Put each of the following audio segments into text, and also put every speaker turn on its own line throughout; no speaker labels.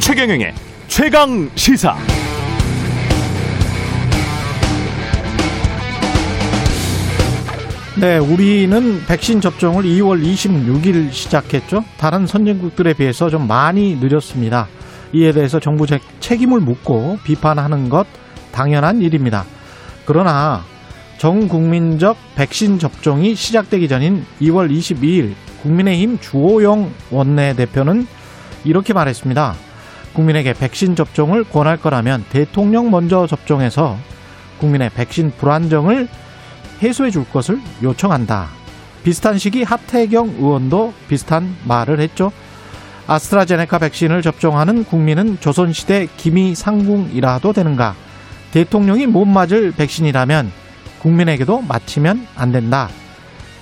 최경영의 최강 시사.
네, 우리는 백신 접종을 2월 26일 시작했죠. 다른 선진국들에 비해서 좀 많이 느렸습니다. 이에 대해서 정부 책임을 묻고 비판하는 것 당연한 일입니다. 그러나 전 국민적 백신 접종이 시작되기 전인 2월 22일 국민의힘 주호영 원내대표는 이렇게 말했습니다. 국민에게 백신 접종을 권할 거라면 대통령 먼저 접종해서 국민의 백신 불안정을 해소해 줄 것을 요청한다. 비슷한 시기 하태경 의원도 비슷한 말을 했죠. 아스트라제네카 백신을 접종하는 국민은 조선시대 기미상궁이라도 되는가? 대통령이 못 맞을 백신이라면 국민에게도 맞히면 안 된다.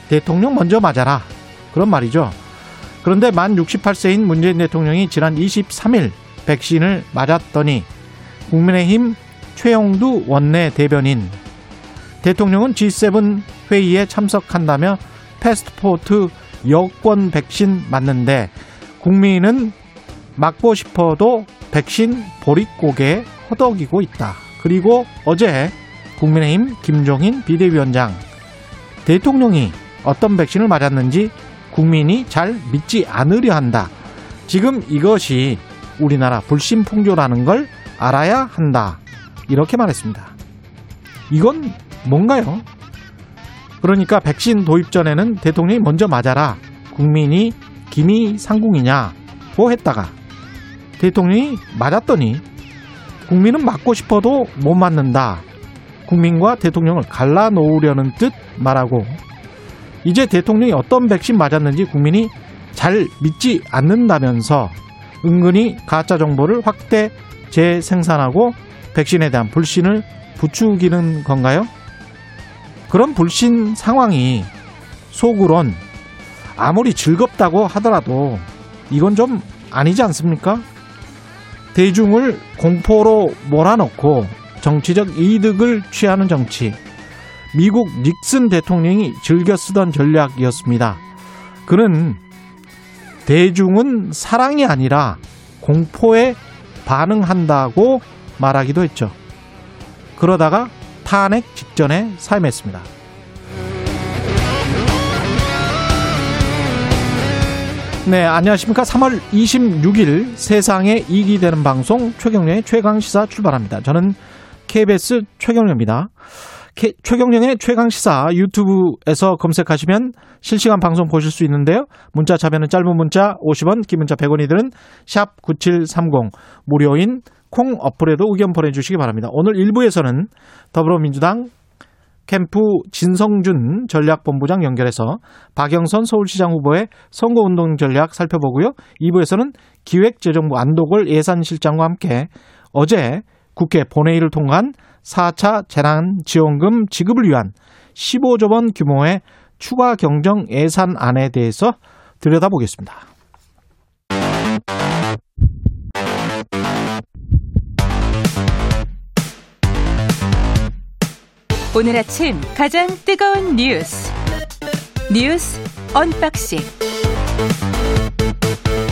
대통령 먼저 맞아라. 그런 말이죠. 그런데 만 68세인 문재인 대통령이 지난 23일 백신을 맞았더니 국민의힘 최형두 원내 대변인 대통령은 G7 회의에 참석한다며 패스포트 여권 백신 맞는데 국민은 맞고 싶어도 백신 보릿고개 허덕이고 있다. 그리고 어제 국민의힘 김종인 비대위원장 대통령이 어떤 백신을 맞았는지 국민이 잘 믿지 않으려 한다. 지금 이것이 우리나라 불신 풍조라는 걸 알아야 한다. 이렇게 말했습니다. 이건 뭔가요? 그러니까 백신 도입 전에는 대통령이 먼저 맞아라. 국민이 김이 상궁이냐고 했다가 대통령이 맞았더니 국민은 맞고 싶어도 못 맞는다. 국민과 대통령을 갈라놓으려는 뜻 말하고 이제 대통령이 어떤 백신 맞았는지 국민이 잘 믿지 않는다면서 은근히 가짜 정보를 확대 재생산하고 백신에 대한 불신을 부추기는 건가요? 그런 불신 상황이 속으론 아무리 즐겁다고 하더라도 이건 좀 아니지 않습니까? 대중을 공포로 몰아넣고 정치적 이득을 취하는 정치. 미국 닉슨 대통령이 즐겨 쓰던 전략이었습니다. 그는 대중은 사랑이 아니라 공포에 반응한다고 말하기도 했죠. 그러다가 탄핵 직전에 사임했습니다. 네, 안녕하십니까. 3월 26일 세상에 이익이 되는 방송 최경련의 최강시사 출발합니다. 저는 KBS 최경련입니다. 최경련의 최강시사 유튜브에서 검색하시면 실시간 방송 보실 수 있는데요. 문자 참여는 짧은 문자 50원, 긴 문자 100원이 드는 샵9730 무료인 콩 어플에도 의견 보내주시기 바랍니다. 오늘 1부에서는 더불어민주당 캠프 진성준 전략본부장 연결해서 박영선 서울시장 후보의 선거운동 전략 살펴보고요. 2부에서는 기획재정부 안도걸 예산실장과 함께 어제 국회 본회의를 통한 4차 재난지원금 지급을 위한 15조 원 규모의 추가 경정 예산안에 대해서 들여다보겠습니다.
오늘 아침 가장 뜨거운 뉴스 뉴스 unboxing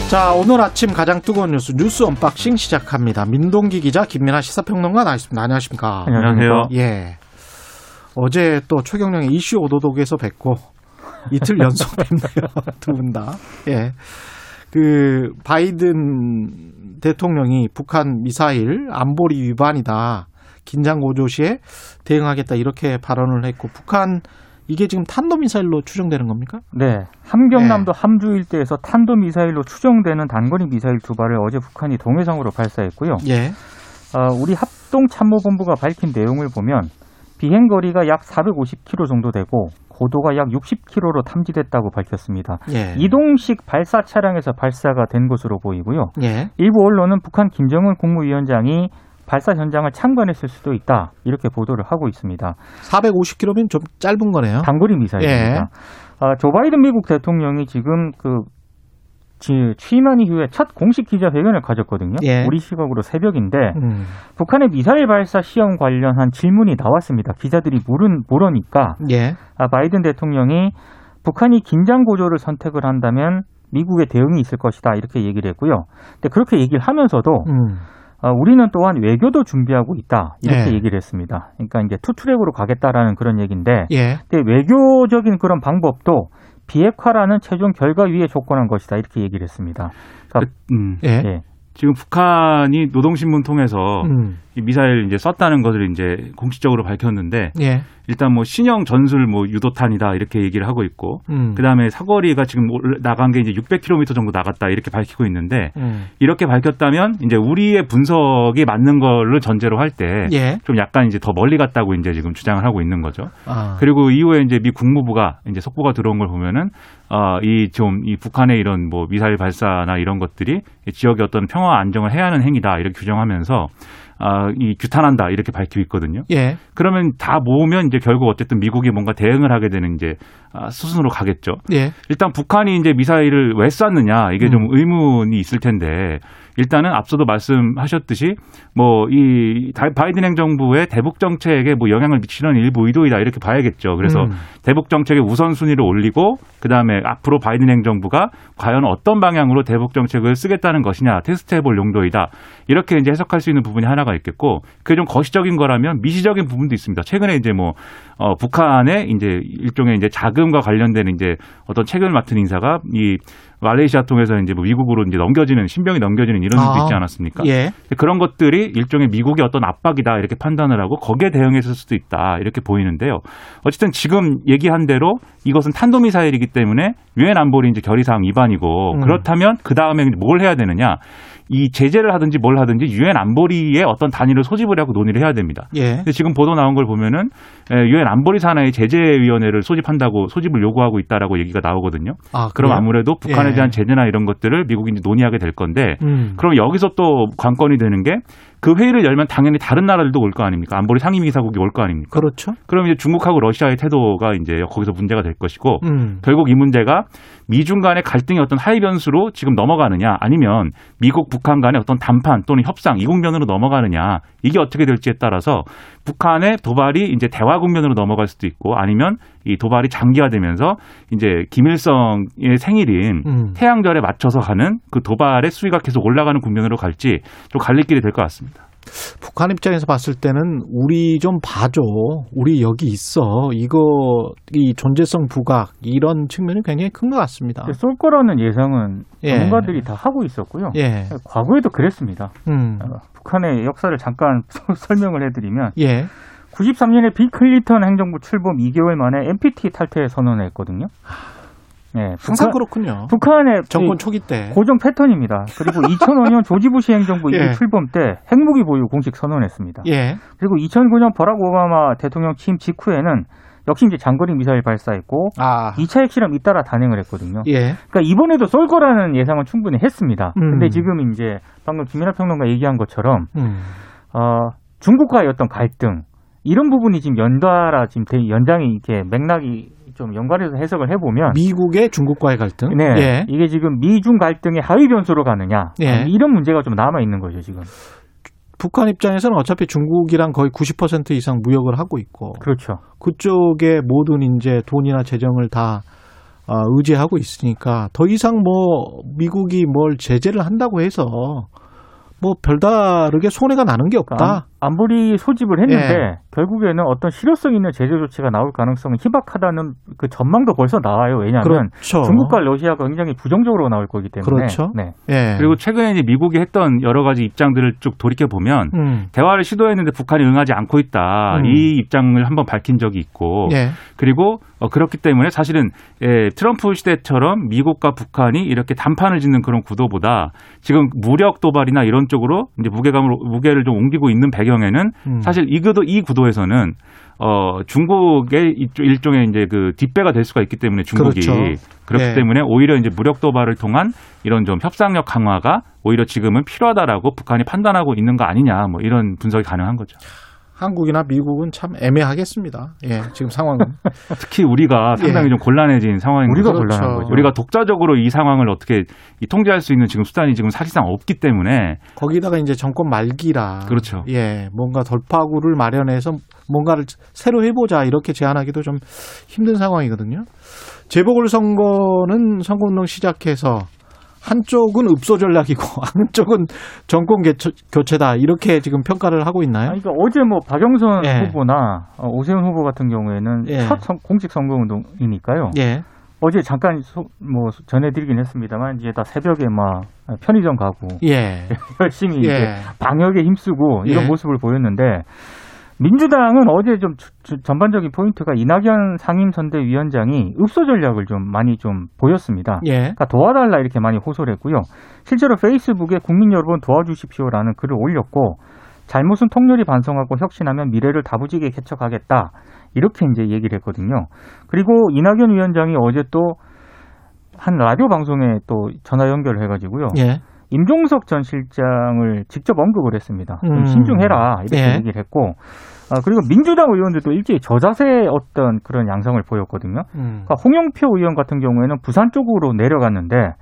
자 오늘 아침 가장 뜨거운 뉴스 뉴스 unboxing 시작합니다. 민동기 기자 김민하 시사평론가 나와있습니다. 안녕하십니까?
안녕하세요.
예. 어제 또 최경영의 이슈 오도독에서 뵙고 이틀 연속 뵙네요. 두 분 다. 예. 그 바이든 대통령이 북한 미사일 안보리 위반이다. 긴장 고조 시에 대응하겠다 이렇게 발언을 했고 북한 이게 지금 탄도미사일로 추정되는 겁니까?
네. 함경남도 네. 함주 일대에서 탄도미사일로 추정되는 단거리 미사일 두 발을 어제 북한이 동해상으로 발사했고요.
예.
어, 우리 합동참모본부가 밝힌 내용을 보면 비행거리가 약 450km 정도 되고 고도가 약 60km로 탐지됐다고 밝혔습니다.
예.
이동식 발사 차량에서 발사가 된 것으로 보이고요.
예.
일부 언론은 북한 김정은 국무위원장이 발사 현장을 참관했을 수도 있다 이렇게 보도를 하고 있습니다.
450km면 좀 짧은 거네요.
단거리 미사일입니다. 예. 아, 조 바이든 미국 대통령이 지금 그
지- 취임한 이후에 첫 공식 기자회견을 가졌거든요.
예.
우리 시각으로 새벽인데
음.
북한의 미사일 발사 시험 관련한 질문이 나왔습니다. 기자들이 물은 물으니까
예.
아, 바이든 대통령이 북한이 긴장 고조를 선택을 한다면 미국의 대응이 있을 것이다 이렇게 얘기를 했고요. 근데 그렇게 얘기를 하면서도
음.
아, 우리는 또한 외교도 준비하고 있다 이렇게
네.
얘기를 했습니다. 그러니까 이제 투트랙으로 가겠다라는 그런 얘기인데
예.
근데 외교적인 그런 방법도 비핵화라는 최종 결과 위에 조건한 것이다 이렇게 얘기를 했습니다. 그러니까,
음,
예.
예.
지금 북한이 노동신문 통해서
음.
이 미사일 이제 썼다는 것을 이제 공식적으로 밝혔는데
예.
일단 뭐 신형 전술 뭐 유도탄이다 이렇게 얘기를 하고 있고
음.
그다음에 사거리가 지금 올- 나간 게 이제 600km 정도 나갔다 이렇게 밝히고 있는데
음.
이렇게 밝혔다면 이제 우리의 분석이 맞는 걸로 전제로 할 때좀
예.
약간 이제 더 멀리 갔다고 이제 지금 주장을 하고 있는 거죠.
아.
그리고 이후에 이제 미 국무부가 이제 속보가 들어온 걸 보면은 어이 좀이 북한의 이런 뭐 미사일 발사나 이런 것들이 이 지역의 어떤 평화 안정을 해야 하는 행위다 이렇게 규정하면서 아 이 규탄한다 이렇게 밝히고 있거든요.
예.
그러면 다 모으면 이제 결국 어쨌든 미국이 뭔가 대응을 하게 되는 이제 아, 수순으로 가겠죠.
예.
일단 북한이 이제 미사일을 왜 쐈느냐 이게 좀
음.
의문이 있을 텐데 일단은 앞서도 말씀하셨듯이 뭐 이 바이든 행정부의 대북 정책에 뭐 영향을 미치는 일부 의도이다 이렇게 봐야겠죠. 그래서
음.
대북 정책의 우선순위를 올리고 그다음에 앞으로 바이든 행정부가 과연 어떤 방향으로 대북 정책을 쓰겠다는 것이냐 테스트해 볼 용도이다. 이렇게 이제 해석할 수 있는 부분이 하나가 있겠고 그게 좀 거시적인 거라면 미시적인 부분도 있습니다. 최근에 이제 뭐 어, 북한의 이제 일종의 이제 자금과 관련된 이제 어떤 책임을 맡은 인사가 이 말레이시아 통해서 이제 뭐 미국으로 이제 넘겨지는 신병이 넘겨지는 이런 일도
아.
있지 않았습니까?
예.
그런 것들이 일종의 미국의 어떤 압박이다 이렇게 판단을 하고 거기에 대응했을 수도 있다 이렇게 보이는데요. 어쨌든 지금 얘기한 대로 이것은 탄도미사일이기 때문에 유엔 안보리 이제 결의사항 위반이고
음.
그렇다면 그 다음에 뭘 해야 되느냐? 이 제재를 하든지 뭘 하든지 유엔 안보리의 어떤 단위를 소집을 하고 논의를 해야 됩니다.
예.
근데 지금 보도 나온 걸 보면은 유엔 안보리 산하의 제재위원회를 소집한다고 소집을 요구하고 있다라고 얘기가 나오거든요.
아,
그럼? 아무래도 북한에
예.
대한 제재나 이런 것들을 미국이 이제 논의하게 될 건데
음.
그럼 여기서 또 관건이 되는 게 그 회의를 열면 당연히 다른 나라들도 올 거 아닙니까? 안보리 상임이사국이 올 거 아닙니까?
그렇죠.
그럼 이제 중국하고 러시아의 태도가 이제 거기서 문제가 될 것이고
음.
결국 이 문제가 미중 간의 갈등이 어떤 하위 변수로 지금 넘어가느냐 아니면 미국 북한 간의 어떤談判 또는 협상 이 국 면으로 넘어가느냐 이게 어떻게 될지에 따라서 북한의 도발이 이제 대화 국면으로 넘어갈 수도 있고 아니면 이 도발이 장기화되면서 이제 김일성의 생일인
음.
태양절에 맞춰서 가는 그 도발의 수위가 계속 올라가는 국면으로 갈지 좀 갈릴 길이 될 것 같습니다.
북한 입장에서 봤을 때는 우리 좀 봐줘. 우리 여기 있어. 이거 이 존재성 부각 이런 측면이 굉장히 큰 것 같습니다.
쏠 거라는 예상은
예.
전문가들이 다 하고 있었고요.
예.
과거에도 그랬습니다.
음.
어, 북한의 역사를 잠깐 설명을 해드리면
예.
93년에 빌 클린턴 행정부 출범 2개월 만에 NPT 탈퇴 선언을 했거든요. 예,
항상
북한,
그렇군요.
북한의
정권
이
초기 때.
고정 패턴입니다. 그리고 2005년 조지 부시 행정부
예.
이 출범 때 핵무기 보유 공식 선언했습니다.
예.
그리고 2009년 버락 오바마 대통령 취임 직후에는 역시 이제 장거리 미사일 발사했고
아.
2차 핵실험 잇따라 단행을 했거든요.
예.
그러니까 이번에도 쏠 거라는 예상은 충분히 했습니다.
음.
근데 지금 이제 방금 김민하 평론가 얘기한 것처럼
음.
어, 중국과의 어떤 갈등 이런 부분이 지금 연달아 지금 대- 연장이 이렇게 맥락이 좀 연관해서 해석을 해보면
미국의 중국과의 갈등.
네
예.
이게 지금 미중 갈등의 하위 변수로 가느냐
예.
이런 문제가 좀 남아 있는 거죠 지금
북한 입장에서는 어차피 중국이랑 거의 90% 이상 무역을 하고 있고
그렇죠
그쪽에 모든 이제 돈이나 재정을 다 어, 의지하고 있으니까 더 이상 뭐 미국이 뭘 제재를 한다고 해서 뭐 별다르게 손해가 나는 게 없다.
그러니까 안, 보리 소집을 했는데
예.
결국에는 어떤 실효성 있는 제재 조치가 나올 가능성은 희박하다는 그 전망도 벌써 나와요 왜냐하면
그렇죠.
중국과 러시아가 굉장히 부정적으로 나올 거기 때문에
그렇죠.
네.
예.
그리고 최근에 이제 미국이 했던 여러 가지 입장들을 쭉 돌이켜 보면
음.
대화를 시도했는데 북한이 응하지 않고 있다
음.
이 입장을 한번 밝힌 적이 있고
예.
그리고 어, 그렇기 때문에 사실은 예, 트럼프 시대처럼 미국과 북한이 이렇게 단판을 짓는 그런 구도보다 지금 무력 도발이나 이런 쪽으로 이제 무게감을 무게를 좀 옮기고 있는 배경 에는
음.
사실 이 구도 이 구도에서는 어 중국의 일종의 이제 그 뒷배가 될 수가 있기 때문에 중국이
그렇죠.
그렇기
예.
때문에 오히려 이제 무력 도발을 통한 이런 좀 협상력 강화가 오히려 지금은 필요하다라고 북한이 판단하고 있는 거 아니냐 뭐 이런 분석이 가능한 거죠.
한국이나 미국은 참 애매하겠습니다. 예, 지금 상황은.
특히 우리가 상당히
예.
좀 곤란해진 상황인
우리가
거죠.
곤란한
그렇죠.
거죠.
우리가 독자적으로 이 상황을 어떻게 이 통제할 수 있는 지금 수단이 지금 사실상 없기 때문에
거기다가 이제 정권 말기라.
그렇죠.
예, 뭔가 돌파구를 마련해서 뭔가를 새로 해보자 이렇게 제안하기도 좀 힘든 상황이거든요. 재보궐 선거는 선거운동 시작해서 한쪽은 읍소 전략이고 한쪽은 정권 교체다 이렇게 지금 평가를 하고 있나요?
아니, 그러니까 어제 뭐 박영선
예.
후보나 어, 오세훈 후보 같은 경우에는
예.
첫 선- 공식 선거 운동이니까요.
예,
어제 잠깐 소- 뭐 전해드리긴 했습니다만 이제 다 새벽에 막 편의점 가고
예,
열심히 이제
예.
방역에 힘쓰고 이런
예.
모습을 보였는데 민주당은 어제 좀 전반적인 포인트가 이낙연 상임선대위원장이 읍소 전략을 좀 많이 좀 보였습니다.
예.
그러니까 도와달라 이렇게 많이 호소를 했고요. 실제로 페이스북에 국민 여러분 도와주십시오라는 글을 올렸고 잘못은 통렬히 반성하고 혁신하면 미래를 다부지게 개척하겠다 이렇게 이제 얘기를 했거든요. 그리고 이낙연 위원장이 어제 또 한 라디오 방송에 또 전화 연결을 해가지고요.
예.
임종석 전 실장을 직접 언급을 했습니다. 좀
음.
신중해라 이렇게
예.
얘기를 했고 아, 그리고 민주당 의원들도 일제히 저자세의 어떤 그런 양상을 보였거든요.
음.
그러니까 홍영표 의원 같은 경우에는 부산 쪽으로 내려갔는데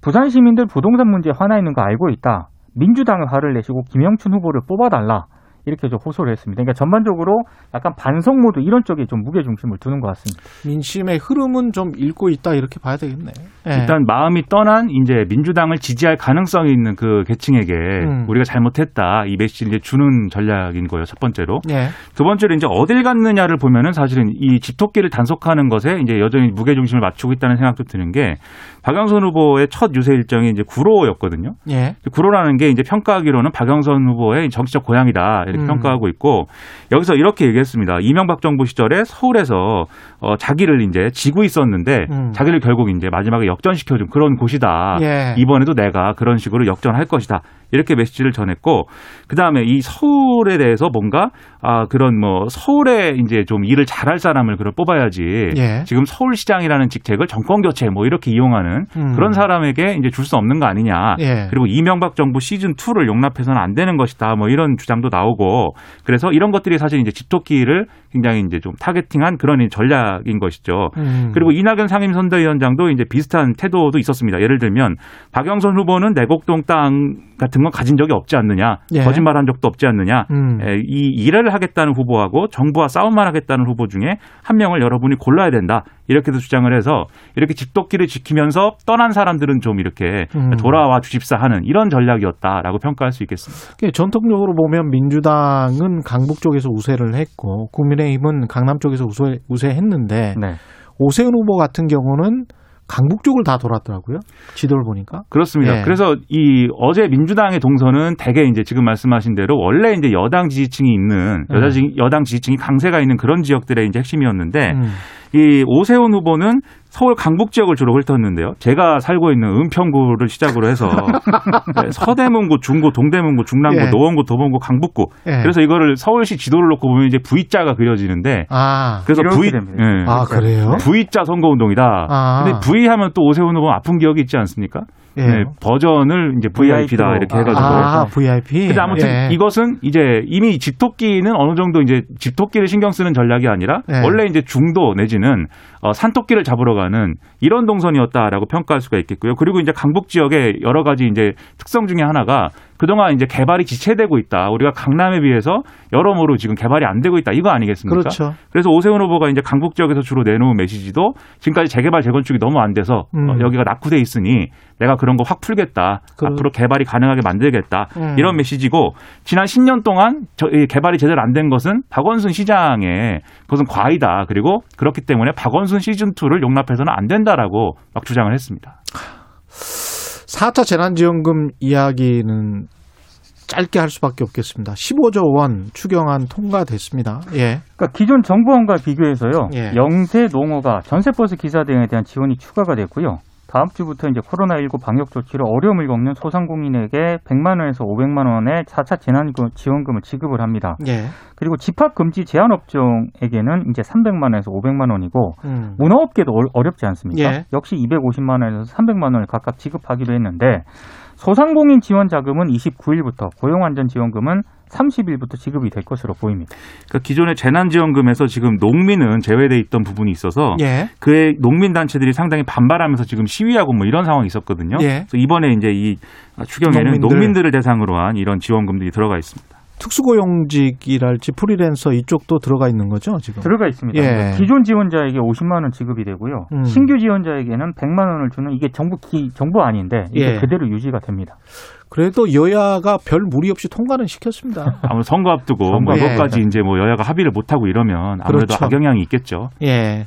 부산 시민들 부동산 문제 화나 있는 거 알고 있다. 민주당을 화를 내시고 김영춘 후보를 뽑아달라. 이렇게 좀 호소를 했습니다. 그러니까 전반적으로 약간 반성 모드 이런 쪽에 좀 무게 중심을 두는 것 같습니다.
민심의 흐름은 좀 읽고 있다 이렇게 봐야 되겠네. 예.
일단 마음이 떠난 이제 민주당을 지지할 가능성이 있는 그 계층에게
음.
우리가 잘못했다 이 메시지를 이제 주는 전략인 거예요. 첫 번째로.
예.
두 번째로 이제 어딜 갔느냐를 보면은 사실은 이 집토끼를 단속하는 것에 이제 여전히 무게 중심을 맞추고 있다는 생각도 드는 게 박영선 후보의 첫 유세 일정이 이제 구로였거든요.
예.
구로라는 게 이제 평가하기로는 박영선 후보의 정치적 고향이다 이렇게
음.
평가하고 있고 여기서 이렇게 얘기했습니다. 이명박 정부 시절에 서울에서 어, 자기를 이제 지고 있었는데
음.
자기를 결국 이제 마지막에 역전시켜준 그런 곳이다.
예.
이번에도 내가 그런 식으로 역전할 것이다. 이렇게 메시지를 전했고 그 다음에 이 서울에 대해서 뭔가 아 그런 뭐 서울에 이제 좀 일을 잘할 사람을 그걸 뽑아야지
예.
지금 서울시장이라는 직책을 정권 교체 뭐 이렇게 이용하는
음.
그런 사람에게 이제 줄 수 없는 거 아니냐.
예.
그리고 이명박 정부 시즌 2를 용납해서는 안 되는 것이다. 뭐 이런 주장도 나오고 그래서 이런 것들이 사실 이제 집토끼를 굉장히 이제 좀 타겟팅한 그런 전략인 것이죠.
음.
그리고 이낙연 상임선대위원장도 이제 비슷한 태도도 있었습니다. 예를 들면 박영선 후보는 내곡동 땅 같은 건 가진 적이 없지 않느냐,
예.
거짓말한 적도 없지 않느냐,
음.
에, 이 일을 하겠다는 후보하고 정부와 싸움만 하겠다는 후보 중에 한 명을 여러분이 골라야 된다. 이렇게도 주장을 해서 이렇게 집도끼를 지키면서 떠난 사람들은 좀 이렇게
음.
돌아와 주십사 하는 이런 전략이었다라고 평가할 수 있겠습니다.
그게 전통적으로 보면 민주당은 강북 쪽에서 우세를 했고 국민의힘은 강남 쪽에서 우세, 우세했는데
네.
오세훈 후보 같은 경우는 강북 쪽을 다 돌았더라고요. 지도를 보니까.
그렇습니다.
예.
그래서 이 어제 민주당의 동선은 대개 이제 지금 말씀하신 대로 원래 이제 여당 지지층이 있는 여자 지- 여당 지지층이 강세가 있는 그런 지역들의 이제 핵심이었는데
음.
이 오세훈 후보는 서울 강북 지역을 주로 훑었는데요. 제가 살고 있는 은평구를 시작으로 해서 네, 서대문구, 중구, 동대문구, 중랑구,
예.
노원구, 도봉구, 강북구.
예.
그래서 이거를 서울시 지도를 놓고 보면 이제 V자가 그려지는데
아,
그래서 V. 예.
아 그래요?
V자 선거 운동이다.
아.
근데 V 하면 또 오세훈 후보 아픈 기억이 있지 않습니까?
예.
네, 버전을 이제 VIP다. 이렇게 해가지고.
아, VIP.
근데 아무튼
예.
이것은 이제 이미 집토끼는 어느 정도 이제 집토끼를 신경 쓰는 전략이 아니라
네.
원래 이제 중도 내지는 어, 산토끼를 잡으러 가는 이런 동선이었다라고 평가할 수가 있겠고요. 그리고 이제 강북 지역의 여러 가지 이제 특성 중에 하나가 그동안 이제 개발이 지체되고 있다. 우리가 강남에 비해서 여러모로 지금 개발이 안 되고 있다. 이거 아니겠습니까?
그렇죠.
그래서 오세훈 후보가 이제 강북 지역에서 주로 내놓은 메시지도 지금까지 재개발 재건축이 너무 안 돼서
음.
어, 여기가 낙후돼 있으니 내가 그런 거 확 풀겠다.
그-
앞으로 개발이 가능하게 만들겠다.
음.
이런 메시지고 지난 10년 동안 저, 이 개발이 제대로 안 된 것은 박원순 시장의 그것은 과이다. 그리고 그렇기 때문에 박원순 시즌 2를 용납해서는 안 된다라고 막 주장을 했습니다.
4차 재난지원금 이야기는 짧게 할 수밖에 없겠습니다. 15조 원 추경안 통과됐습니다. 예.
그러니까 기존 정부안과 비교해서요.
예.
영세 농어가 전세버스 기사 등에 대한 지원이 추가가 됐고요. 다음 주부터 이제 코로나19 방역 조치로 어려움을 겪는 소상공인에게 100만 원에서 500만 원의 4차 재난 지원금을 지급을 합니다.
예.
그리고 집합 금지 제한 업종에게는 이제 300만 원에서 500만 원이고
음.
문화업계도 어- 어렵지 않습니까?
예.
역시 250만 원에서 300만 원을 각각 지급하기로 했는데 소상공인 지원 자금은 29일부터 고용안전지원금은
30일부터 지급이 될 것으로 보입니다.
그러니까 기존의 재난지원금에서 지금 농민은 제외돼 있던 부분이 있어서
예.
그의 농민 단체들이 상당히 반발하면서 지금 시위하고 뭐 이런 상황이 있었거든요.
예.
그래서 이번에 이제 이 추경에는
농민들.
농민들. 을 대상으로 한 이런 지원금들이 들어가 있습니다.
특수고용직이랄지 프리랜서 이쪽도 들어가 있는 거죠, 지금?
들어가 있습니다.
예.
기존 지원자에게 50만 원 지급이 되고요.
음.
신규 지원자에게는 100만 원을 주는 이게 정부 기, 정부 아닌데 이게
예.
그대로 유지가 됩니다.
그래도 여야가 별 무리 없이 통과는 시켰습니다.
아무래도 선거 앞두고
선거.
뭐
예.
그것까지 이제 뭐 여야가 합의를 못 하고 이러면 아무래도
그렇죠.
악영향이 있겠죠.
예.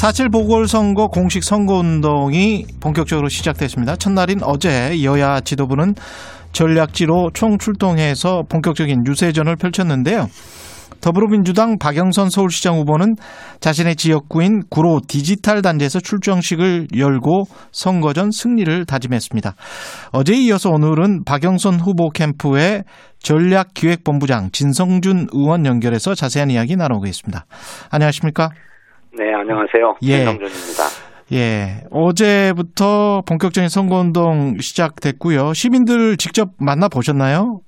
사칠 보궐선거 공식 선거운동이 본격적으로 시작됐습니다. 첫날인 어제 여야 지도부는 전략지로 총출동해서 본격적인 유세전을 펼쳤는데요. 더불어민주당 박영선 서울시장 후보는 자신의 지역구인 구로 디지털 단지에서 출정식을 열고 선거전 승리를 다짐했습니다. 어제에 이어서 오늘은 박영선 후보 캠프의 전략기획본부장 진성준 의원 연결해서 자세한 이야기 나눠보겠습니다. 안녕하십니까?
네, 안녕하세요.
예.
김성준입니다.
예, 어제부터 본격적인 선거운동 시작됐고요. 시민들 직접 만나 보셨나요?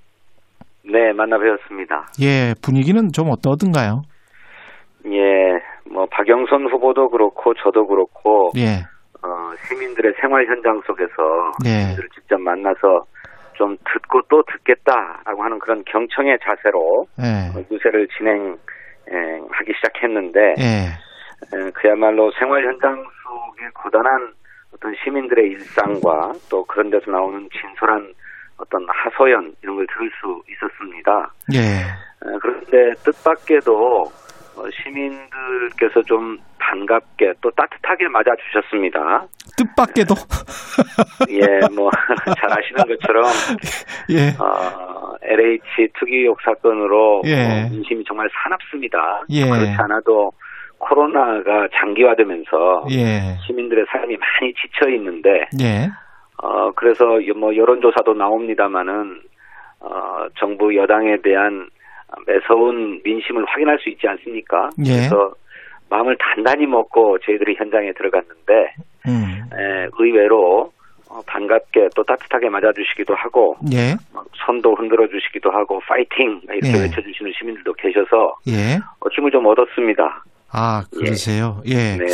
네, 만나 뵈었습니다.
예, 분위기는 좀 어떠든가요?
예, 뭐 박영선 후보도 그렇고 저도 그렇고
예,
어, 시민들의 생활 현장 속에서
네.
시민들을 직접 만나서 좀 듣고 또 듣겠다라고 하는 그런 경청의 자세로
예,
어, 유세를 진행하기 시작했는데
예,
에, 그야말로 생활 현장 속에 고단한 어떤 시민들의 일상과 또 그런 데서 나오는 진솔한 어떤 하소연 이런 걸 들을 수 있었습니다.
예,
에, 그런데 뜻밖에도 어, 시민들께서 좀 반갑게 또 따뜻하게 맞아주셨습니다.
뜻밖에도,
예, 뭐 잘 아시는 것처럼
예,
어, LH 특이욕 사건으로
예.
어, 민심이 정말 사납습니다.
예.
그렇지 않아도 코로나가 장기화되면서
예,
시민들의 삶이 많이 지쳐 있는데
예,
어 그래서 여- 뭐 여론조사도 나옵니다마는 어 정부 여당에 대한 매서운 민심을 확인할 수 있지 않습니까?
예.
그래서 마음을 단단히 먹고 저희들이 현장에 들어갔는데
음,
에, 의외로 어, 반갑게 또 따뜻하게 맞아주시기도 하고
예,
막 손도 흔들어 주시기도 하고 파이팅 이렇게
예.
외쳐주시는 시민들도 계셔서
예.
어, 힘을 좀 얻었습니다.
아, 그러세요? 예.
네, 네.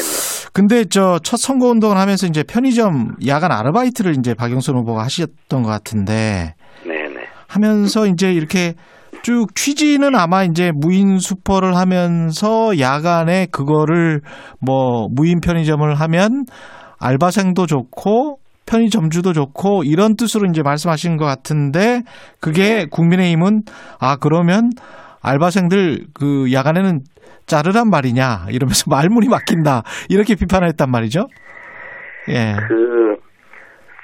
근데 저 첫 선거 운동을 하면서 이제 편의점 야간 아르바이트를 이제 박영선 후보가 하셨던 것 같은데
네, 네.
하면서 이제 이렇게 쭉 취지는 아마 이제 무인 슈퍼를 하면서 야간에 그거를 뭐 무인 편의점을 하면 알바생도 좋고 편의점주도 좋고 이런 뜻으로 이제 말씀하신 것 같은데 그게 국민의힘은 아 그러면 알바생들 그 야간에는 자르란 말이냐 이러면서 말문이 막힌다 이렇게 비판을 했단 말이죠. 예.
그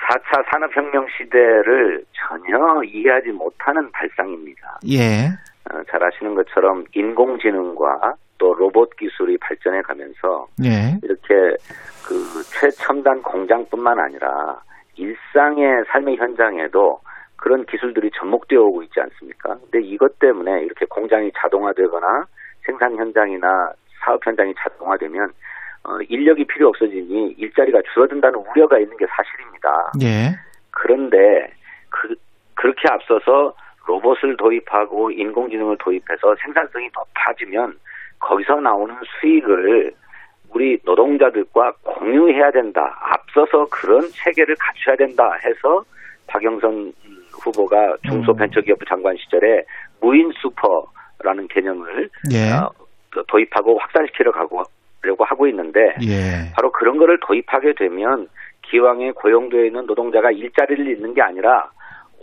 4차 산업혁명 시대를 전혀 이해하지 못하는 발상입니다.
예.
어, 잘 아시는 것처럼 인공지능과 또 로봇 기술이 발전해 가면서
예.
이렇게 그 최첨단 공장뿐만 아니라 일상의 삶의 현장에도 그런 기술들이 접목되어 오고 있지 않습니까? 근데 이것 때문에 이렇게 공장이 자동화되거나 생산 현장이나 사업 현장이 자동화되면 어, 인력이 필요 없어지니 일자리가 줄어든다는 우려가 있는 게 사실입니다.
예.
그런데 그 그렇게 앞서서 로봇을 도입하고 인공지능을 도입해서 생산성이 높아지면 거기서 나오는 수익을 우리 노동자들과 공유해야 된다. 앞서서 그런 체계를 갖춰야 된다 해서 박영선 후보가 중소벤처기업부 장관 시절에 무인 슈퍼 라는 개념을
예.
어, 도입하고 확산시키려 가고 려고 하고 있는데
예.
바로 그런 거를 도입하게 되면 기왕에 고용되어 있는 노동자가 일자리를 잃는 게 아니라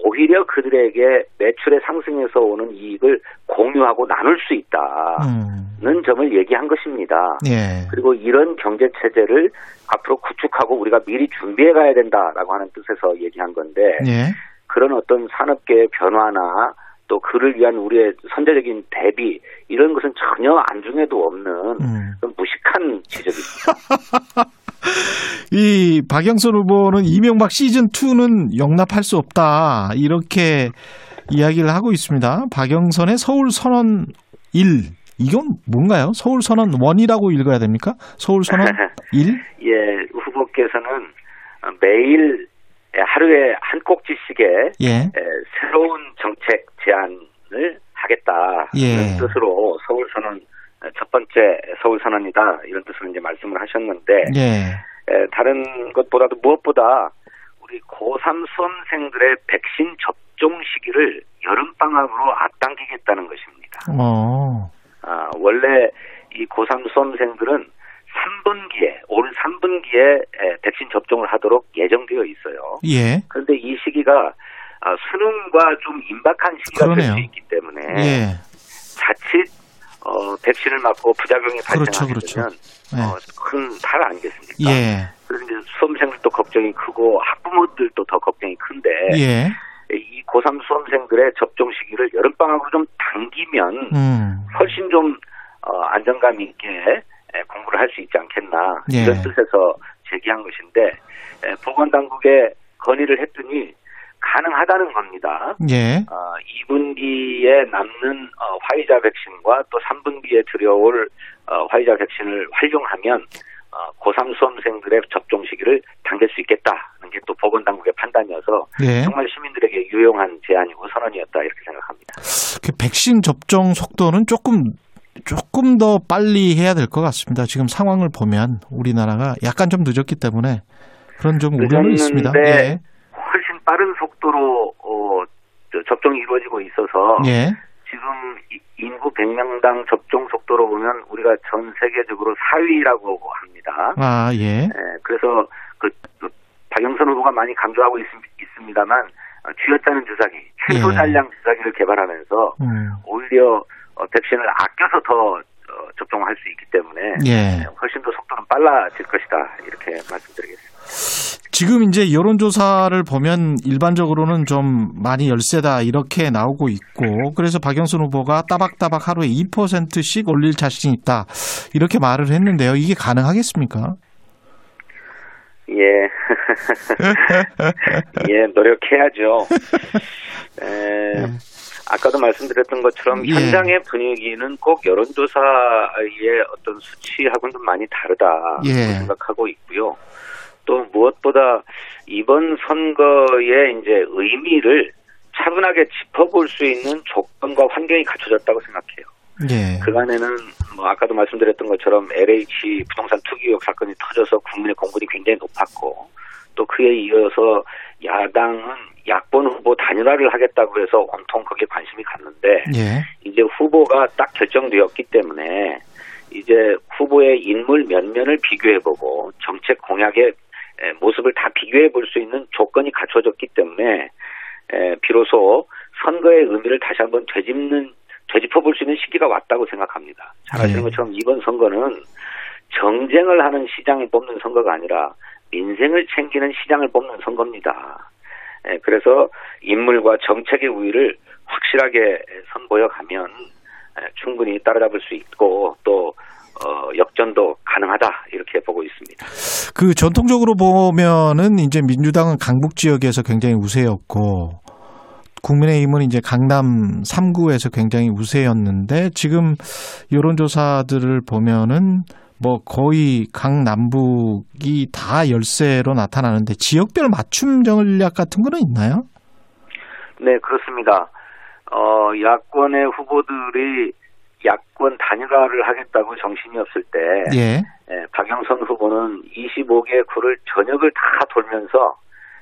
오히려 그들에게 매출의 상승에서 오는 이익을 공유하고 나눌 수 있다는
음.
점을 얘기한 것입니다.
예.
그리고 이런 경제 체제를 앞으로 구축하고 우리가 미리 준비해 가야 된다라고 하는 뜻에서 얘기한 건데
예.
그런 어떤 산업계의 변화나 또 그를 위한 우리의 선제적인 대비 이런 것은 전혀 안중에도 없는
음.
무식한 지적입니다.
이 박영선 후보는 이명박 시즌 2는 용납할 수 없다 이렇게 이야기를 하고 있습니다. 박영선의 서울 선언 1 이건 뭔가요? 서울 선언 1이라고 읽어야 됩니까? 서울 선언 1?
예, 후보께서는 매일 하루에 한 꼭지씩의
예.
에, 새로운 정책 제안을 하겠다
예.
뜻으로 서울 선언 첫 번째 서울 선언이다 이런 뜻으로 이제 말씀을 하셨는데
예.
에, 다른 것보다도 무엇보다 우리 고3 수험생들의 백신 접종 시기를 여름 방학으로 앞당기겠다는 것입니다.
어.
아, 원래 이 고3 수험생들은 3분기에 올 3분기에 에, 백신 접종을 하도록 예정되어 있어요.
예.
그런데 이 시기가 아, 수능과 좀 임박한 시기가 될. 수 있기 때문에
예.
자칫 어, 백신을 맞고 부작용이
그렇죠,
발생하게
그렇죠.
되면
네.
어, 큰 탈 아니겠습니까?
예.
그래서 이제 수험생들도 걱정이 크고 학부모들도 더 걱정이 큰데
예.
이 고3 수험생들의 접종 시기를 여름방학으로 좀 당기면
음.
훨씬 좀 어, 안정감 있게 에, 공부를 할 수 있지 않겠나
예.
이런 뜻에서 제기한 것인데 에, 보건당국에 건의를 했더니 가능하다는 겁니다.
예.
어, 2분기에 남는 어, 화이자 백신과 또 3분기에 들여올 어, 화이자 백신을 활용하면 어, 고3 수험생들의 접종 시기를 당길 수 있겠다는 게 또 보건당국의 판단이어서
예.
정말 시민들에게 유용한 제안이고 선언이었다 이렇게 생각합니다.
그 백신 접종 속도는 조금 조금 더 빨리 해야 될 것 같습니다. 지금 상황을 보면 우리나라가 약간 좀 늦었기 때문에 그런 좀 우려는 있습니다. 예.
훨씬 빠른 속도로 어, 저 접종이 이루어지고 있어서
예.
지금 이- 인구 100명당 접종 속도로 보면 우리가 전 세계적으로 4위라고 합니다.
아, 예.
예, 그래서 그, 그 박영선 후보가 많이 강조하고 있, 습니다만 쥐어짜는 주사기, 최소
예.
잔량 주사기를 개발하면서
음.
오히려 어, 백신을 아껴서 더 어, 접종할 수 있기 때문에
예.
훨씬 더 속도는 빨라질 것이다 이렇게 말씀드리겠습니다.
지금 이제 여론조사를 보면 일반적으로는 좀 많이 열세다 이렇게 나오고 있고 그래서 박영선 후보가 따박따박 하루에 2%씩 올릴 자신이 있다 이렇게 말을 했는데요. 이게 가능하겠습니까?
예. 예, 노력해야죠. 에, 아까도 말씀드렸던 것처럼
예.
현장의 분위기는 꼭 여론조사의 어떤 수치하고는 좀 많이 다르다
예.
생각하고 있고요. 또 무엇보다 이번 선거의 이제 의미를 차분하게 짚어볼 수 있는 조건과 환경이 갖춰졌다고 생각해요.
예.
그간에는 뭐 아까도 말씀드렸던 것처럼 LH 부동산 투기 의혹 사건이 터져서 국민의 공분이 굉장히 높았고 또 그에 이어서 야당은 야권 후보 단일화를 하겠다고 해서 온통 거기에 관심이 갔는데
예.
이제 후보가 딱 결정되었기 때문에 이제 후보의 인물 면면을 비교해보고 정책 공약의 에, 모습을 다 비교해볼 수 있는 조건이 갖춰졌기 때문에 에, 비로소 선거의 의미를 다시 한번 되짚는 되짚어볼 수 있는 시기가 왔다고 생각합니다. 잘 아시는
네.
것처럼 이번 선거는 정쟁을 하는 시장을 뽑는 선거가 아니라 민생을 챙기는 시장을 뽑는 선거입니다. 예, 그래서 인물과 정책의 우위를 확실하게 선보여 가면 예, 충분히 따라잡을 수 있고 또 어, 역전도 가능하다 이렇게 보고 있습니다.
그 전통적으로 보면은 이제 민주당은 강북 지역에서 굉장히 우세였고 국민의힘은 이제 강남 3구에서 굉장히 우세였는데 지금 여론조사들을 보면은 뭐 거의 강남북이 다 열세로 나타나는데 지역별 맞춤 전략 같은 거는 있나요?
네, 그렇습니다. 어, 야권의 후보들이 야권 단일화를 하겠다고 정신이 없을 때,
예.
예, 박영선 후보는 25개 구를 전역을 다 돌면서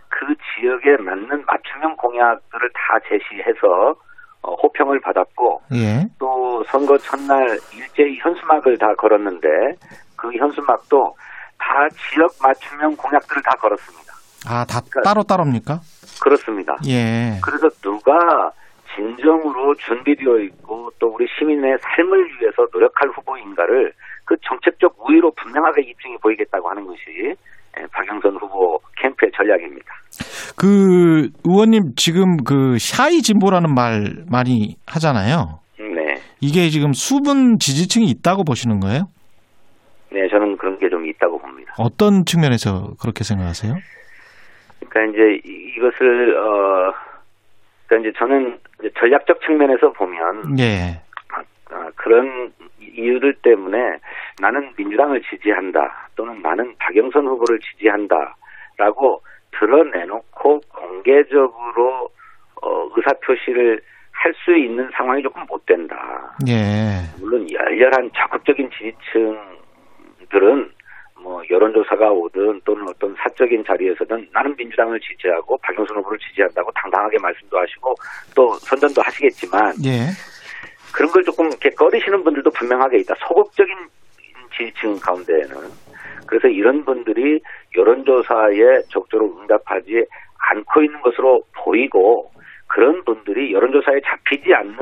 그 지역에 맞는 맞춤형 공약들을 다 제시해서 어, 호평을 받았고
예.
또 선거 첫날 일제히 현수막을 다 걸었는데 그 현수막도 다 지역 맞춤형 공약들을 다 걸었습니다.
아, 다
그러니까-
따로 따로입니까?
그렇습니다.
예.
그래서 누가 진정으로 준비되어 있고 또 우리 시민의 삶을 위해서 노력할 후보인가를 그 정책적 우위로 분명하게 입증해 보이겠다고 하는 것이 예, 박영선 후보 캠프의 전략입니다.
그 의원님 지금 그 샤이 진보라는 말 많이 하잖아요.
네.
이게 지금 수분 지지층이 있다고 보시는 거예요?
네, 저는 그런 게 좀 있다고 봅니다.
어떤 측면에서 그렇게 생각하세요?
그러니까 이제 이- 이것을 어 그러니까 이제 저는 이제 전략적 측면에서 보면
예.
아, 그런 이유들 때문에 나는 민주당을 지지한다 또는 나는 박영선 후보를 지지한다라고 드러내놓고 공개적으로 어, 의사 표시를 할 수 있는 상황이 조금 못 된다.
예.
물론 열렬한 적극적인 지지층들은 뭐 여론조사가 오든 또는 어떤 사적인 자리에서든 나는 민주당을 지지하고 박영선 후보를 지지한다고 당당하게 말씀도 하시고 또 선전도 하시겠지만
예.
그런 걸 조금 이렇게 꺼리시는 분들도 분명하게 있다. 소극적인 지지층 가운데에는. 그래서 이런 분들이 여론조사에 적절로 응답하지 않고 있는 것으로 보이고 그런 분들이 여론조사에 잡히지 않는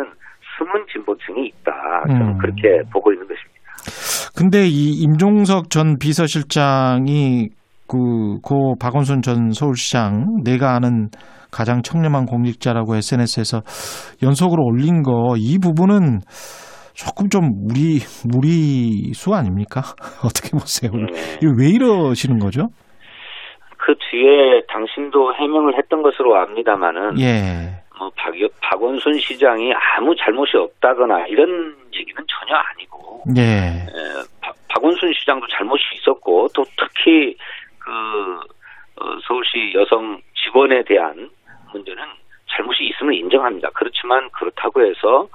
숨은 진보층이 있다. 저는
음.
그렇게 보고 있는 것입니다.
근데 이 임종석 전 비서실장이 그, 고 박원순 전 서울시장 내가 아는 가장 청렴한 공직자라고 SNS에서 연속으로 올린 거 이 부분은 조금 좀 무리 무리수 아닙니까? 어떻게 보세요?
네.
왜 이러시는 거죠?
그 뒤에 당신도 해명을 했던 것으로 압니다마는
예.
뭐 박, 박원순 시장이 아무 잘못이 없다거나 이런 얘기는 전혀 아니고
예.
에, 박- 박원순 시장도 잘못이 있었고 또 특히 그 어, 서울시 여성 직원에 대한 문제는 잘못이 있음을 인정합니다. 그렇지만 그렇다고 해서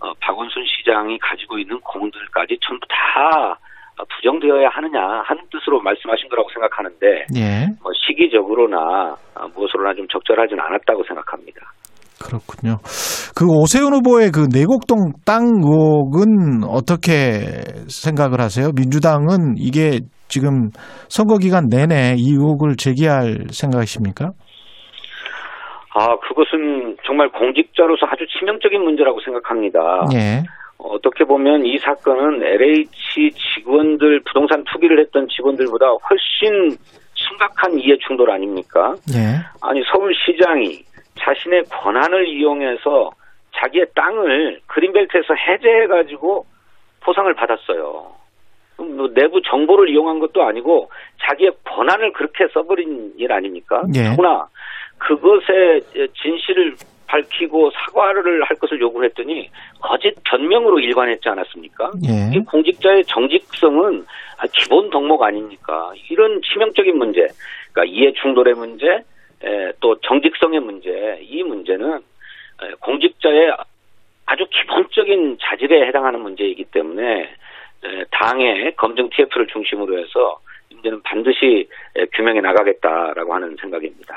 어, 박원순 시장이 가지고 있는 공들까지 전부 다 어, 부정되어야 하느냐 하는 뜻으로 말씀하신 거라고 생각하는데
예.
뭐 시기적으로나 어, 무엇으로나 좀 적절하지는 않았다고 생각합니다.
그렇군요. 그 오세훈 후보의 그 내곡동 땅 의혹은 어떻게 생각을 하세요? 민주당은 이게 지금 선거 기간 내내 이 의혹을 제기할 생각이십니까?
아 그것은 정말 공직자로서 아주 치명적인 문제라고 생각합니다.
예.
어떻게 보면 이 사건은 LH 직원들 부동산 투기를 했던 직원들보다 훨씬 심각한 이해 충돌 아닙니까?
예.
아니 서울시장이 자신의 권한을 이용해서 자기의 땅을 그린벨트에서 해제해 가지고 포상을 받았어요. 뭐 내부 정보를 이용한 것도 아니고 자기의 권한을 그렇게 써버린 일 아닙니까?
예.
더구나 그것의 진실을 밝히고 사과를 할 것을 요구했더니 거짓 변명으로 일관했지 않았습니까?
예.
이 공직자의 정직성은 아, 기본 덕목 아닙니까? 이런 치명적인 문제, 그러니까 이해 충돌의 문제, 에, 또 정직성의 문제, 이 문제는 에, 공직자의 아주 기본적인 자질에 해당하는 문제이기 때문에 에, 당의 검증 TF를 중심으로 해서 문제는 반드시 에, 규명해 나가겠다라고 하는 생각입니다.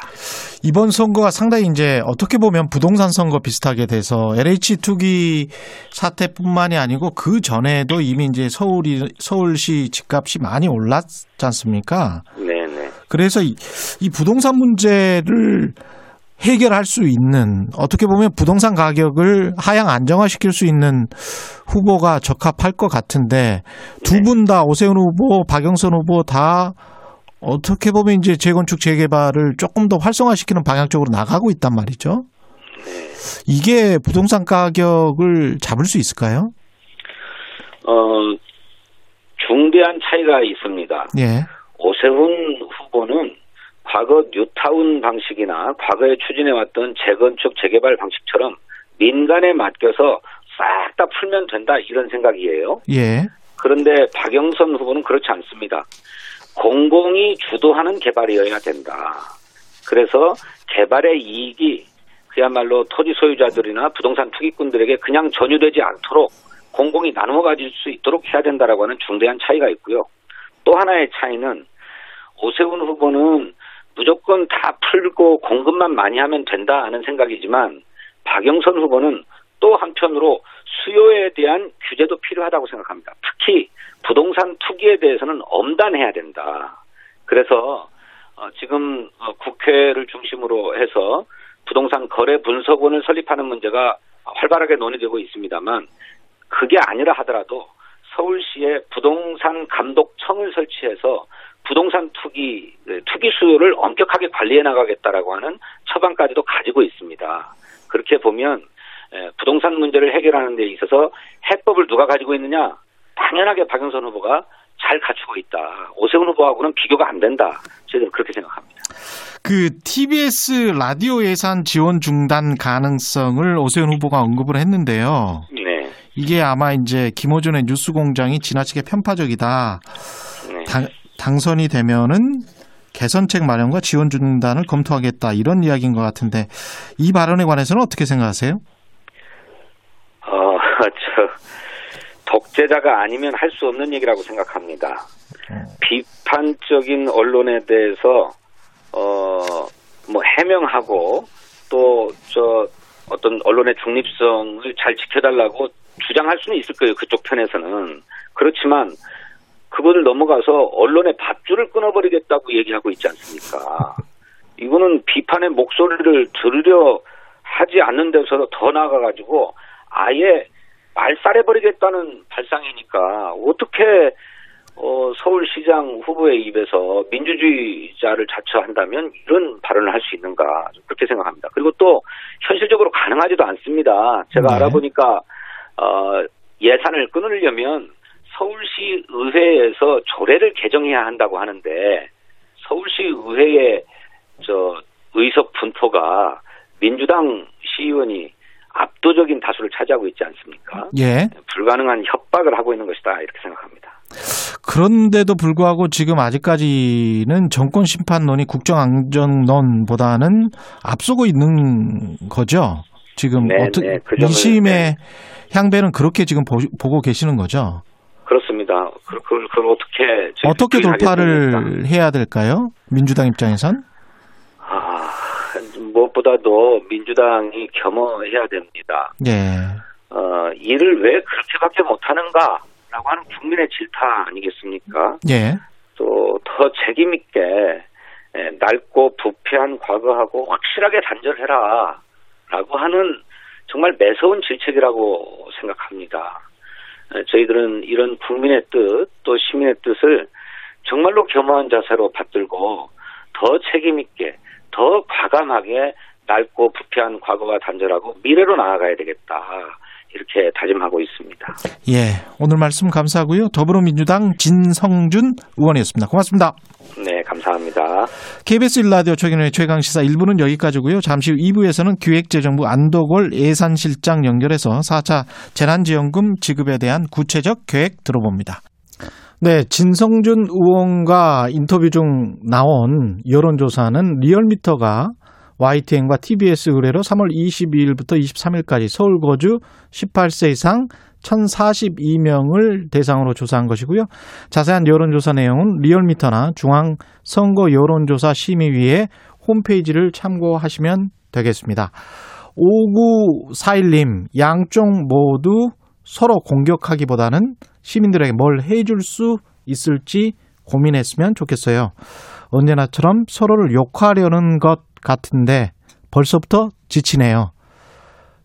이번 선거가 상당히 이제 어떻게 보면 부동산 선거 비슷하게 돼서 LH 투기 사태뿐만이 아니고 그 전에도 이미 이제 서울이 서울시 집값이 많이 올랐지 않습니까?
네 네.
그래서 이, 이 부동산 문제를 해결할 수 있는 어떻게 보면 부동산 가격을 하향 안정화시킬 수 있는 후보가 적합할 것 같은데 두 분 다 오세훈 후보, 박영선 후보 다 어떻게 보면 이제 재건축 재개발을 조금 더 활성화시키는 방향 쪽으로 나가고 있단 말이죠. 이게 부동산 가격을 잡을 수 있을까요?
어, 중대한 차이가 있습니다.
예.
오세훈 후보는 과거 뉴타운 방식이나 과거에 추진해왔던 재건축 재개발 방식처럼 민간에 맡겨서 싹 다 풀면 된다 이런 생각이에요.
예.
그런데 박영선 후보는 그렇지 않습니다. 공공이 주도하는 개발이어야 된다. 그래서 개발의 이익이 그야말로 토지 소유자들이나 부동산 투기꾼들에게 그냥 전유되지 않도록 공공이 나누어 가질 수 있도록 해야 된다라고 하는 중대한 차이가 있고요. 또 하나의 차이는 오세훈 후보는 무조건 다 풀고 공급만 많이 하면 된다 하는 생각이지만 박영선 후보는 또 한편으로 수요에 대한 규제도 필요하다고 생각합니다. 특히 부동산 투기에 대해서는 엄단해야 된다. 그래서 어, 지금 어, 국회를 중심으로 해서 부동산 거래 분석원을 설립하는 문제가 활발하게 논의되고 있습니다만 그게 아니라 하더라도 서울시에 부동산 감독청을 설치해서 부동산 투기 투기 수요를 엄격하게 관리해 나가겠다라고 하는 처방까지도 가지고 있습니다. 그렇게 보면 부동산 문제를 해결하는 데 있어서 해법을 누가 가지고 있느냐? 당연하게 박영선 후보가 잘 갖추고 있다. 오세훈 후보하고는 비교가 안 된다. 저희들은 그렇게 생각합니다.
그 TBS 라디오 예산 지원 중단 가능성을 오세훈 후보가 언급을 했는데요.
네.
이게 아마 이제 김호준의 뉴스공장이 지나치게 편파적이다.
네.
당, 당선이 되면은 개선책 마련과 지원 중단을 검토하겠다 이런 이야기인 것 같은데 이 발언에 관해서는 어떻게 생각하세요?
어, 저 독재자가 아니면 할 수 없는 얘기라고 생각합니다. 비판적인 언론에 대해서 어 뭐 해명하고 또 저 어떤 언론의 중립성을 잘 지켜달라고 주장할 수는 있을 거예요. 그쪽 편에서는 그렇지만 그거를 넘어가서 언론의 밧줄을 끊어버리겠다고 얘기하고 있지 않습니까? 이거는 비판의 목소리를 들으려 하지 않는 데서 더 나아가가지고 아예 말살해버리겠다는 발상이니까 어떻게 어, 서울시장 후보의 입에서 민주주의자를 자처한다면 이런 발언을 할 수 있는가 그렇게 생각합니다. 그리고 또 현실적으로 가능하지도 않습니다. 제가
네.
알아보니까 어, 예산을 끊으려면 서울시 의회에서 조례를 개정해야 한다고 하는데 서울시 의회의 저 의석 분포가 민주당 시의원이 압도적인 다수를 차지하고 있지 않습니까?
예.
불가능한 협박을 하고 있는 것이다 이렇게 생각합니다.
그런데도 불구하고 지금 아직까지는 정권 심판론이 국정안전론보다는 앞서고 있는 거죠. 지금
네,
어떻게
네, 그
민심의 향배는 그렇게 지금 보, 고 계시는 거죠.
그렇습니다. 그- 그걸, 그걸 어떻게
어떻게? 돌파를 해야 될까요? 민주당 입장에선?
아, 무엇보다도 민주당이 겸허해야 됩니다.
예.
어, 일을 왜 그렇게밖에 못하는가라고 하는 국민의 질타 아니겠습니까?
예.
또더 책임 있게 예, 낡고 부패한 과거하고 확실하게 단절해라 라고 하는 정말 매서운 질책이라고 생각합니다. 예, 저희들은 이런 국민의 뜻 또 시민의 뜻을 정말로 겸허한 자세로 받들고 더 책임 있게 더 과감하게 낡고 부패한 과거가 단절하고 미래로 나아가야 되겠다 이렇게 다짐하고 있습니다.
예. 오늘 말씀 감사하고요. 더불어민주당 진성준 의원이었습니다. 고맙습니다.
네, 감사합니다.
KBS 1라디오 최근의 최강시사 1부는 여기까지고요. 잠시 후 2부에서는 기획재정부 안도골 예산실장 연결해서 4차 재난지원금 지급에 대한 구체적 계획 들어봅니다. 네, 진성준 의원과 인터뷰 중 나온 여론조사는 리얼미터가 YTN과 TBS 의뢰로 3월 22일부터 23일까지 서울 거주 18세 이상 1042명을 대상으로 조사한 것이고요. 자세한 여론조사 내용은 리얼미터나 중앙 선거 여론조사 심의위의 홈페이지를 참고하시면 되겠습니다. 5941님, 양쪽 모두 서로 공격하기보다는 시민들에게 뭘 해줄 수 있을지 고민했으면 좋겠어요. 언제나처럼 서로를 욕하려는 것 같은데 벌써부터 지치네요.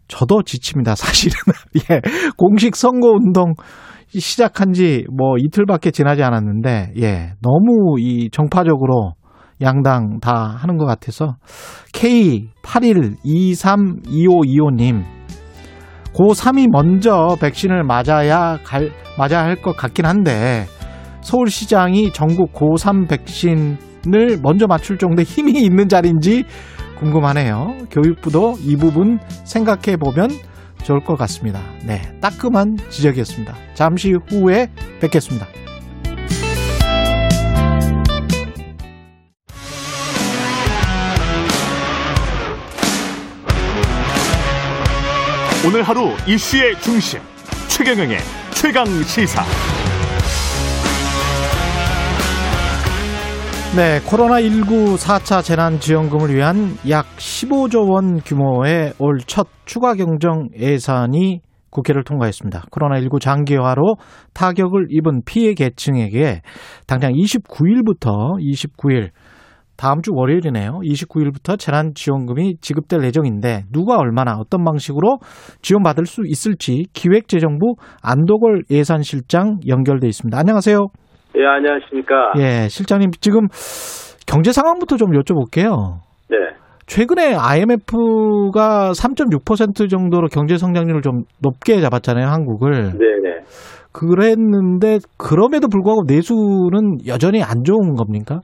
저도 지칩니다, 사실은. 예. 공식 선거 운동 시작한 지 뭐 이틀밖에 지나지 않았는데, 예. 너무 이 정파적으로 양당 다 하는 것 같아서 K81232525님 고3이 먼저 백신을 맞아야 갈, 맞아야 할 것 같긴 한데 서울시장이 전국 고3 백신을 먼저 맞출 정도의 힘이 있는 자리인지 궁금하네요. 교육부도 이 부분 생각해 보면 좋을 것 같습니다. 네, 따끔한 지적이었습니다. 잠시 후에 뵙겠습니다.
오늘 하루 이슈의 중심 최경영의 최강 시사.
네, 코로나19 4차 재난지원금을 위한 약 15조 원 규모의 올 첫 추가 경정 예산이 국회를 통과했습니다. 코로나19 장기화로 타격을 입은 피해 계층에게 당장 29일부터 29일 다음 주 월요일이네요. 29일부터 재난지원금이 지급될 예정인데 누가 얼마나 어떤 방식으로 지원받을 수 있을지 기획재정부 안도걸 예산실장 연결돼 있습니다. 안녕하세요.
예, 안녕하십니까.
예, 실장님 지금 경제 상황부터 좀 여쭤볼게요.
네.
최근에 IMF가 3.6% 정도로 경제 성장률을 좀 높게 잡았잖아요, 한국을.
네네.
그랬는데 그럼에도 불구하고 내수는 여전히 안 좋은 겁니까?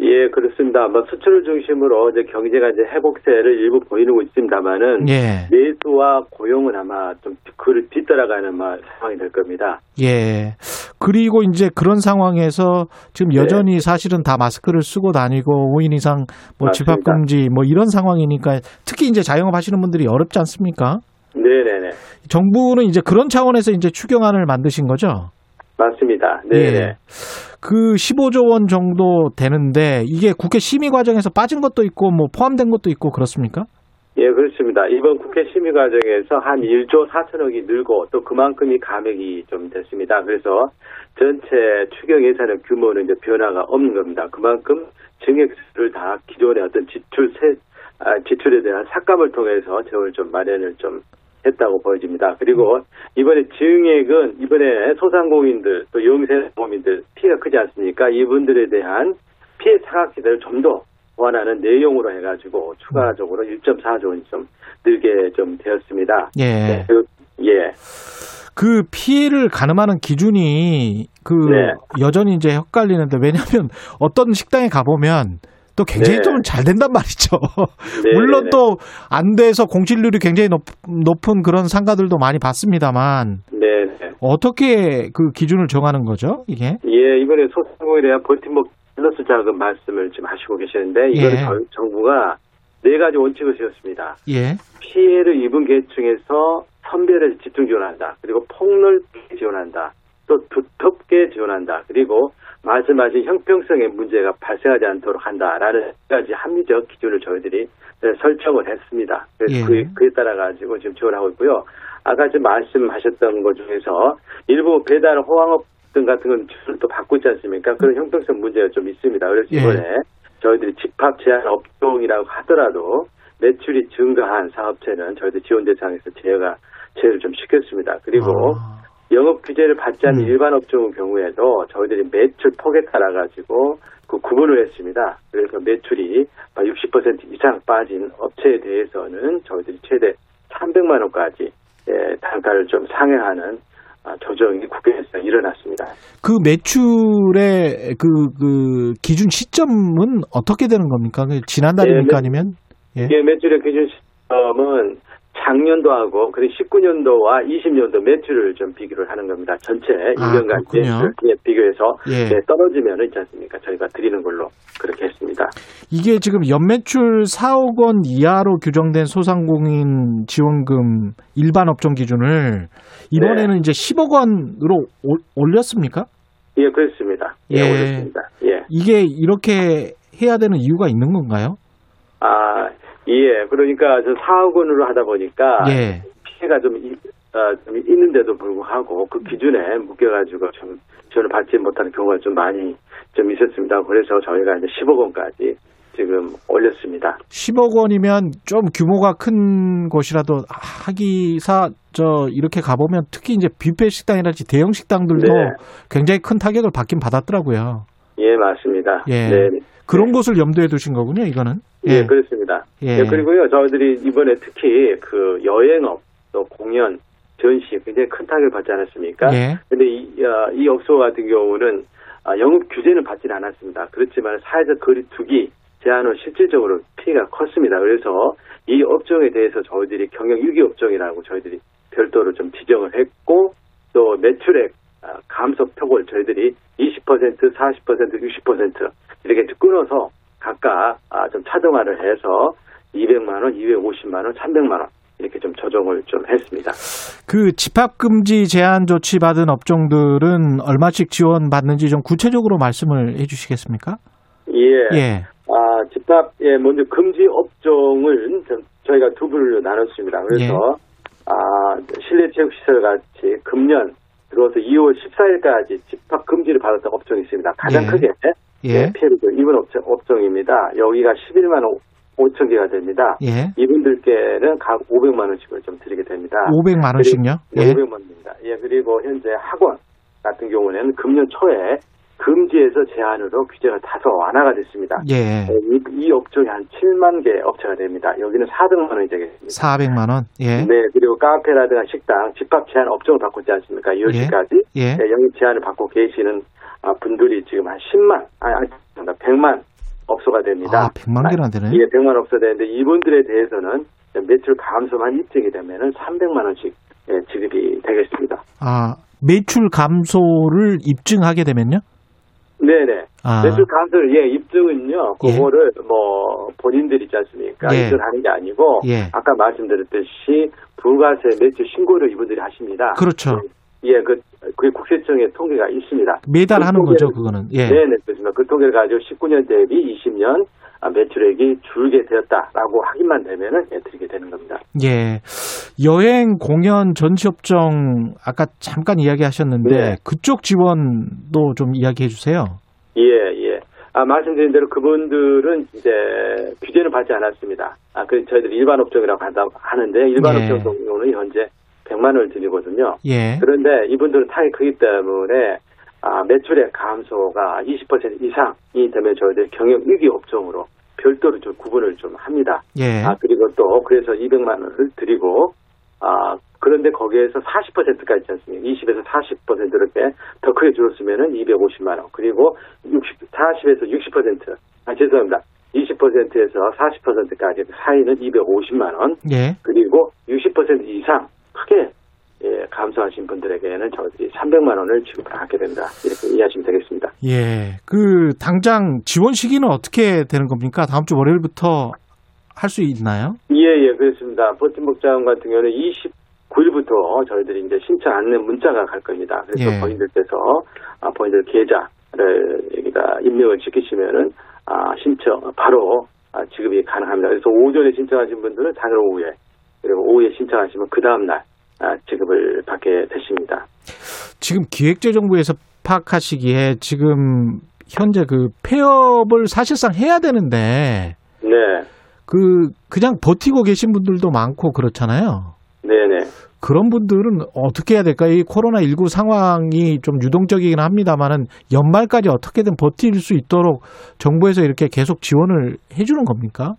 예, 그렇습니다. 뭐 수출을 중심으로 이제 경제가 이제 회복세를 일부 보이고 있습니다만은
예.
내수와 고용은 아마 좀 그를 뒤따라가는 막 상황이 될 겁니다.
예. 그리고 이제 그런 상황에서 지금
네.
여전히 사실은 다 마스크를 쓰고 다니고 5인 이상 뭐. 집합 금지 뭐 이런 상황이니까 특히 이제 자영업 하시는 분들이 어렵지 않습니까?
네네네.
정부는 이제 그런 차원에서 이제 추경안을 만드신 거죠?
맞습니다. 네네.
예. 그 15조 원 정도 되는데 이게 국회 심의 과정에서 빠진 것도 있고 뭐 포함된 것도 있고 그렇습니까?
예, 그렇습니다. 이번 국회 심의 과정에서 한 1조 4천억이 늘고 또 그만큼이 감액이 좀 됐습니다. 그래서 전체 추경 예산의 규모는 이제 변화가 없는 겁니다. 그만큼 증액수를 다 기존의 어떤 지출 세, 아, 지출에 대한 삭감을 통해서 재원을 좀 마련을 좀 했다고 보여집니다. 그리고 이번에 증액은 이번에 소상공인들 또 영세공인들 피해가 크지 않습니까? 이분들에 대한 피해 사각지대를 좀 더 보완하는 내용으로 해가지고 추가적으로 1.4조 원이 좀 늘게 좀 되었습니다.
예.
네, 그, 예,
그 피해를 가늠하는 기준이 그
네.
여전히 이제 헷갈리는데 왜냐하면 어떤 식당에 가보면 또 굉장히
네.
좀잘 된단 말이죠.
네,
물론
네, 네.
또안 돼서 공실률이 굉장히 높, 높은 그런 상가들도 많이 봤습니다만
네, 네.
어떻게 그 기준을 정하는 거죠? 이게?
예, 이번에 소상공인에 대한 버팀목 플러스 자금 말씀을 지금 하시고 계시는데 이거는
예.
정- 정부가 네 가지 원칙을 세웠습니다.
예.
피해를 입은 계층에서 선별해서 집중 지원한다. 그리고 폭넓게 지원한다. 또 두텁게 지원한다. 그리고 말씀하신 형평성의 문제가 발생하지 않도록 한다라는 네 가지 합리적 기준을 저희들이 네, 설정을 했습니다. 그래서
예.
그, 그에 따라 가지고 지금 지원하고 있고요. 아까 지금 말씀하셨던 것 중에서 일부 배달 호황업 등 같은 건 지원을 또 받고 있지 않습니까? 그런 형평성 문제가 좀 있습니다. 그래서
예.
이번에 저희들이 집합 제한 업종이라고 하더라도 매출이 증가한 사업체는 저희들 지원 대상에서 제외가 제외를 좀 시켰습니다. 그리고
아,
영업 규제를 받지 않는
음.
일반 업종의 경우에도 저희들이 매출 폭에 따라 가지고 그 구분을 했습니다. 그래서 매출이 60% 이상 빠진 업체에 대해서는 저희들이 최대 300만 원까지 예, 단가를 좀 상회하는 아, 조정이 국회에서 일어났습니다.
그 매출의 그, 그 기준 시점은 어떻게 되는 겁니까? 그 지난달입니까?
네,
아니면? 예.
이게 매출의 기준 시점은 작년도 하고 그리고 19년도와 20년도 매출을 좀 비교를 하는 겁니다. 전체
아,
1년간
그렇군요.
매출 예, 비교해서
예.
네, 떨어지면 있지 않습니까? 저희가 드리는 걸로 그렇게 했습니다.
이게 지금 연매출 4억 원 이하로 규정된 소상공인 지원금 일반 업종 기준을 이번에는
네.
이제 10억 원으로 올- 올렸습니까?
예, 그렇습니다. 예,
예.
올렸습니다. 예.
이게 이렇게 해야 되는 이유가 있는 건가요?
아, 예. 그러니까 저 4억 원으로 하다 보니까
예.
피해가 좀, 이- 어, 좀 있는데도 불구하고 그 기준에 묶여가지고 좀 지원을 받지 못하는 경우가 좀 많이 좀 있었습니다. 그래서 저희가 이제 10억 원까지 지금 올렸습니다.
10억 원이면 좀 규모가 큰 곳이라도 하기사 저 이렇게 가보면 특히 이제 뷔페 식당이라든지 대형 식당들도
네.
굉장히 큰 타격을 받긴 받았더라고요.
예, 맞습니다.
예.
네.
그런 곳을 염두에 두신 거군요, 이거는.
예, 그렇습니다.
예.
예, 그리고요, 저희들이 이번에 특히 그 여행업, 또 공연, 전시 굉장히 큰 타격을 받지 않았습니까?
예.
근데 이, 어, 이 업소 같은 경우는 아, 영업 규제는 받지는 않았습니다. 그렇지만 사회적 거리두기 제한은 실질적으로 피해가 컸습니다. 그래서 이 업종에 대해서 저희들이 경영 유기 업종이라고 저희들이 별도로 좀 지정을 했고 또 매출액 아, 감소 폭을 저희들이 20%, 40%, 60% 이렇게 끊어서 각각 아, 좀 차등화를 해서 200만 원, 250만 원, 300만 원 이렇게 좀 조정을 좀 했습니다.
그 집합 금지 제한 조치 받은 업종들은 얼마씩 지원 받는지 좀 구체적으로 말씀을 해 주시겠습니까?
예.
예.
아, 집합, 예, 먼저 금지 업종을 저- 저희가 두 분으로 나눴습니다. 그래서,
예.
아, 실내 체육시설 같이 금년 들어서 2월 14일까지 집합 금지를 받았던 업종이 있습니다. 가장
예.
크게
예.
피해를 입은 업종, 업종입니다. 여기가 11만 5천 개가 됩니다.
예.
이분들께는 각 500만 원씩을 좀 드리게 됩니다.
500만 원씩요?
네,
예.
500만 원입니다. 예, 그리고 현재 학원 같은 경우는 금년 초에 금지에서 제한으로 규제가 다소 완화가 됐습니다.
예.
이, 이 업종이 한 7만 개 업체가 됩니다. 여기는 400만 원이 되겠습니다.
400만 원. 예.
네, 그리고 카페라든가 식당 집합 제한 업종을 있지 않습니까? 10시까지
예.
네, 영업 제한을 받고 계시는 아, 분들이 지금 한 10만, 아니, 아니, 100만 업소가 됩니다.
아, 100만 개나 되네.
예, 100만 업소 되는데 이분들에 대해서는 매출 감소만 입증이 되면은 300만 원씩 예, 지급이 되겠습니다.
아, 매출 감소를 입증하게 되면요?
네네.
아.
매출 감소를 예 입증은요.
예.
그거를 뭐 본인들 있지 않습니까?
예.
입증하는 게 아니고
예.
아까 말씀드렸듯이 부가세 매출 신고를 이분들이 하십니다.
그렇죠.
예, 그, 그 국세청에 통계가 있습니다.
매달
그
하는 거죠, 그거는. 예.
네 네, 그렇습니다. 그 통계를 가지고 19년 대비 20년 아, 매출액이 줄게 되었다라고 확인만 되면은 예, 드리게 되는 겁니다.
예. 여행, 공연, 전시업종 아까 잠깐 이야기하셨는데
네.
그쪽 지원도 좀 이야기해 주세요.
예, 예. 아, 말씀드린 대로 그분들은 이제 규제는 받지 않았습니다. 아, 그 저희들 일반 업종이라고 한다, 하는데 일반
예.
업종 경우는 현재 100만 원을 드리거든요.
예.
그런데 이분들은 타격이 크기 때문에 아, 매출의 감소가 20% 이상이 되면 저희들 경영 위기 업종으로 별도로 좀 구분을 좀 합니다.
예.
아, 그리고 또 그래서 200만 원을 드리고 아, 그런데 거기에서 40%까지 있지 않습니까? 20에서 40% 이렇게 더 크게 줄었으면은 250만 원. 그리고 60, 40에서 60%. 아, 죄송합니다. 20%에서 40%까지 사이는 250만 원.
예.
그리고 60% 이상 크게 예, 감소하신 분들에게는 저희들이 300만 원을 지급을 하게 된다. 이렇게 이해하시면 되겠습니다.
예. 그 당장 지원 시기는 어떻게 되는 겁니까? 다음 주 월요일부터 할 수 있나요?
예, 예, 그렇습니다. 버팀목장 같은 경우는 29일부터 저희들이 이제 신청 안내 문자가 갈 겁니다. 그래서
예.
본인들께서 아, 본인들 계좌를 여기다 입력을 시키시면은 아, 신청 바로 아, 지급이 가능합니다. 그래서 오전에 신청하신 분들은 당일 오후에 그리고 오후에 신청하시면 그 다음 날 아, 지급을 받게 되십니다.
지금 기획재정부에서 파악하시기에 지금 현재 그 폐업을 사실상 해야 되는데
네,
그 그냥 버티고 계신 분들도 많고 그렇잖아요.
네, 네.
그런 분들은 어떻게 해야 될까요? 이 코로나 19 상황이 좀 유동적이긴 합니다만은 연말까지 어떻게든 버틸 수 있도록 정부에서 이렇게 계속 지원을 해주는 겁니까?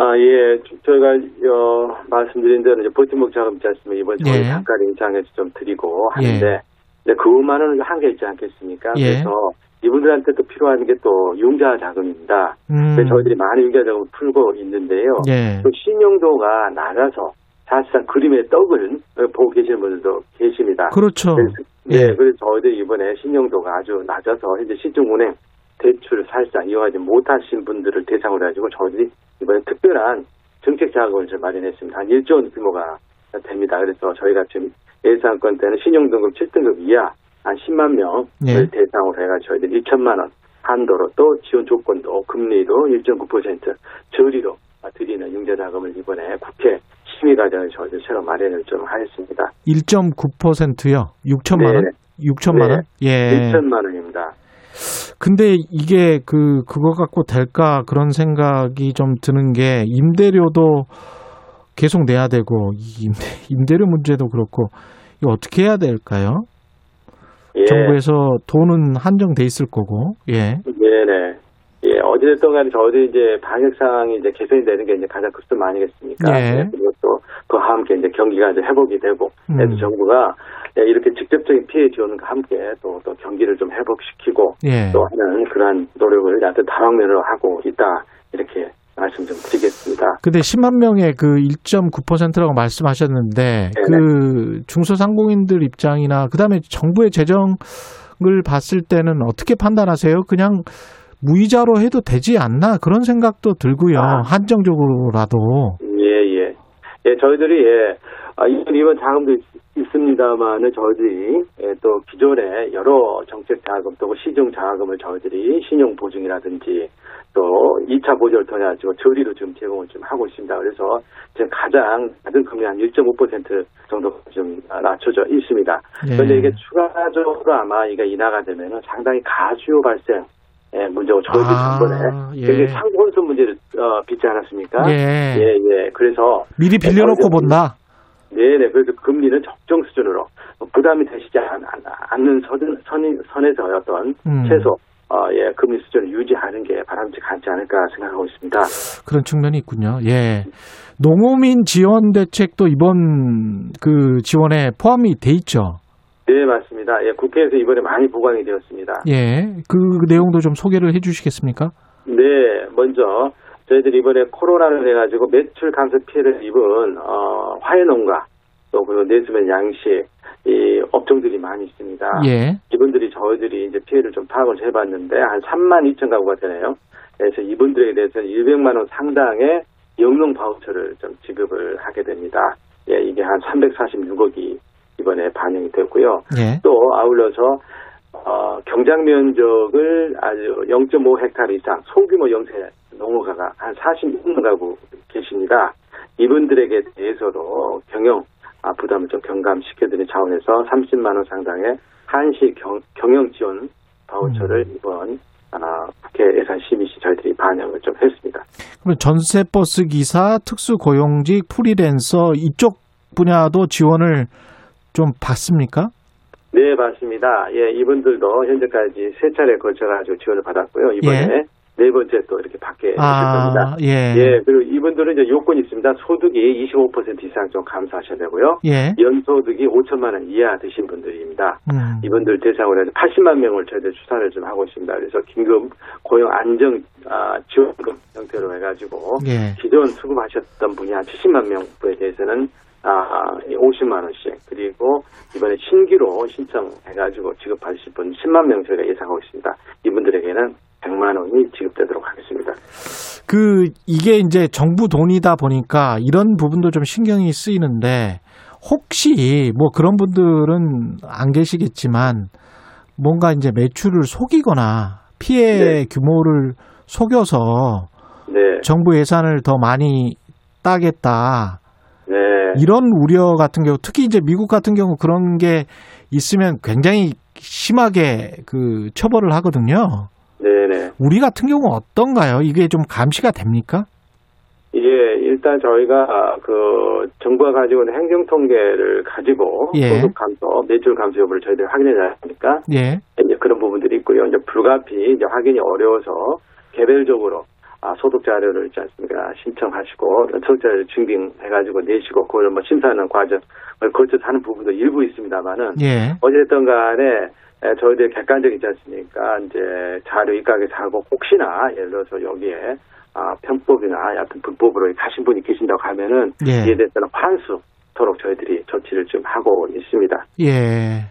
아, 예. 저희가, 어, 말씀드린 대로 이제 버팀목 자금 있지 않습니까? 이번 저희
예.
단가 인상해서 좀 드리고 하는데,
예.
이제 그것만은 한계 있지 않겠습니까?
예.
그래서 이분들한테 또 필요한 게 또 융자 자금입니다.
음,
그래서 저희들이 많은 융자 자금을 풀고 있는데요.
예.
또 신용도가 낮아서 사실상 그림의 떡을 보고 계시는 분들도 계십니다.
그렇죠.
그래서,
예.
네, 그래서 저희들이 이번에 신용도가 아주 낮아서 현재 시중은행 대출을 사실상 이용하지 못하신 분들을 대상으로 해가지고 저희들이 이번에 특별한 정책 자금을 좀 마련했습니다. 한 1조 원 규모가 됩니다. 그래서 저희가 지금 예상권 때는 신용등급 7등급 이하 한 10만 명을
예.
대상으로 해가지고 저희들이 2천만 원 한도로 또 지원 조건도 금리도 1.9% 저리로 드리는 융자 자금을 이번에 국회 심의 과정을 저희들 새로 마련을 좀 하였습니다.
1.9%요. 6천만 원?
네.
6천만 원? 예.
1천만 원입니다.
근데 이게 그 그거 갖고 될까 그런 생각이 좀 드는 게 임대료도 계속 내야 되고 이 임대, 임대료 문제도 그렇고 이거 어떻게 해야 될까요?
예.
정부에서 돈은 한정돼 있을 거고 예
네네. 예, 어찌됐든 간에 저도 이제 방역 상황이 이제 개선이 되는 게 이제 가장 급선 아니겠습니까?
예.
그리고 또 그와 함께 이제 경기가 이제 회복이 되고, 그래서
음.
정부가 예, 이렇게 직접적인 피해 지원과 함께 또, 또 경기를 좀 회복시키고
예.
또 하는 그러한 노력을 여하튼 다방면으로 하고 있다. 이렇게 말씀 좀 드리겠습니다.
근데 10만 명의 그 1.9%라고 말씀하셨는데
네네.
그 중소상공인들 입장이나 그다음에 정부의 재정을 봤을 때는 어떻게 판단하세요? 그냥 무이자로 해도 되지 않나 그런 생각도 들고요.
아.
한정적으로라도
예, 예. 예, 저희들이, 예, 아, 이번, 이번 자금도 있, 있습니다만은 저희들이, 예, 또 기존의 여러 정책 자금 또 시중 자금을 저희들이 신용 보증이라든지 또 2차 보조를 통해 가지고 저리로 지금 제공을 좀 하고 있습니다. 그래서 지금 가장 낮은 금리 한 1.5% 정도 좀 낮춰져 있습니다.
예.
그런데 이게 추가적으로 아마 이게 인하가 되면은 상당히 가수요 발생 예, 문제고 저희도
아,
전번에
예.
굉장히 상권수 문제를 어, 빚지 않았습니까?
예.
예, 예. 그래서
미리 빌려놓고 본다.
네네. 그래서 금리는 적정 수준으로 부담이 되시지 않, 않- 않는 선, 선, 선 에서 어떤
음.
최소 어, 예, 금리 수준을 유지하는 게 바람직하지 않을까 생각하고 있습니다.
그런 측면이 있군요. 예. 농어민 지원 대책도 이번 그 지원에 포함이 돼 있죠.
네, 맞습니다. 예, 국회에서 이번에 많이 보강이 되었습니다.
예. 그 내용도 좀 소개를 해 주시겠습니까?
네, 먼저 저희들이 이번에 코로나를 해가지고 매출 감소 피해를 입은 어, 화훼농가 또 그리고 내수면 양식 이 업종들이 많이 있습니다.
예.
이분들이 저희들이 이제 피해를 좀 파악을 해봤는데 한 3만 2천 가구가 되네요. 그래서 이분들에 대해서는 200만 원 상당의 영농 바우처를 좀 지급을 하게 됩니다. 예, 이게 한 346억이 이번에 반영이 됐고요.
예.
또 아울러서 어, 경장 면적을 아주 0.5 헥타르 이상 소규모 영세 농어가가 한 46만 가구 계십니다. 이분들에게 대해서도 경영 아, 부담을 좀 경감시켜드리는 차원에서 30만 원 상당의 한시 경, 경영 지원 바우처를 이번 아, 국회 예산 심의 시 저희들이 반영을 좀 했습니다.
그럼 전세 버스 기사, 특수 고용직, 프리랜서 이쪽 분야도 지원을 좀 받습니까?
네, 맞습니다. 예, 이분들도 현재까지 세 차례 걸쳐가지고 지원을 받았고요. 이번에 네 번째 또 이렇게 받게 되실 겁니다.
아, 예.
예, 그리고 이분들은 이제 요건이 있습니다. 소득이 25% 이상 좀 감소하셔야 되고요.
예.
연소득이 5천만 원 이하 되신 분들입니다.
음.
이분들 대상으로 해서 80만 명을 저희들 추산을 좀 하고 있습니다. 그래서 긴급 고용 안정 아, 지원금 형태로 해가지고
예.
기존 수급하셨던 분이 한 70만 명에 대해서는 아, 50만 원씩 그리고 이번에 신규로 신청해가지고 지급하실 분 10만 명 저희가 예상하고 있습니다. 이분들에게는 100만 원이 지급되도록 하겠습니다.
그 이게 이제 정부 돈이다 보니까 이런 부분도 좀 신경이 쓰이는데 혹시 뭐 그런 분들은 안 계시겠지만 뭔가 이제 매출을 속이거나 피해
네.
규모를 속여서
네,
정부 예산을 더 많이 따겠다
네,
이런 우려 같은 경우 특히 이제 미국 같은 경우 그런 게 있으면 굉장히 심하게 그 처벌을 하거든요.
네, 네.
우리 같은 경우 어떤가요? 이게 좀 감시가 됩니까?
예, 일단 저희가 그 정부가 가지고 있는 행정 통계를 가지고
예.
소득 감소, 매출 감소 여부를 저희들이 확인해 야 하니까
예.
이제 그런 부분들이 있고요. 이제 불가피 이제 확인이 어려워서 개별적으로 아, 소득 자료를 있지 않습니까? 신청하시고 소득 자료를 증빙해가지고 내시고 그걸 뭐 심사하는 과정을 거쳐서 하는 부분도 일부 있습니다만은
예.
어쨌든 간에 에, 저희들 객관적이지 않습니까? 이제 자료 입각에서 하고 혹시나 예를 들어서 여기에 아, 편법이나 여하튼 불법으로 가신 분이 계신다고 하면은
예.
이에 대해서는 환수토록 저희들이 조치를 좀 하고 있습니다.
예.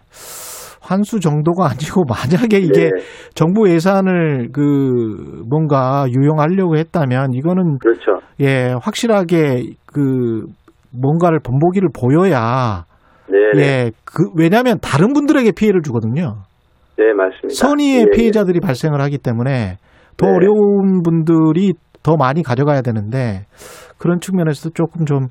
환수 정도가 아니고 만약에 이게
네,
정부 예산을 그 뭔가 유용하려고 했다면 이거는
그렇죠.
예, 확실하게 그 뭔가를 본보기를 보여야
네, 네,
예, 그 왜냐하면 다른 분들에게 피해를 주거든요.
네, 맞습니다.
선의의
예, 예.
피해자들이 발생을 하기 때문에 더
네.
어려운 분들이 더 많이 가져가야 되는데 그런 측면에서 조금 좀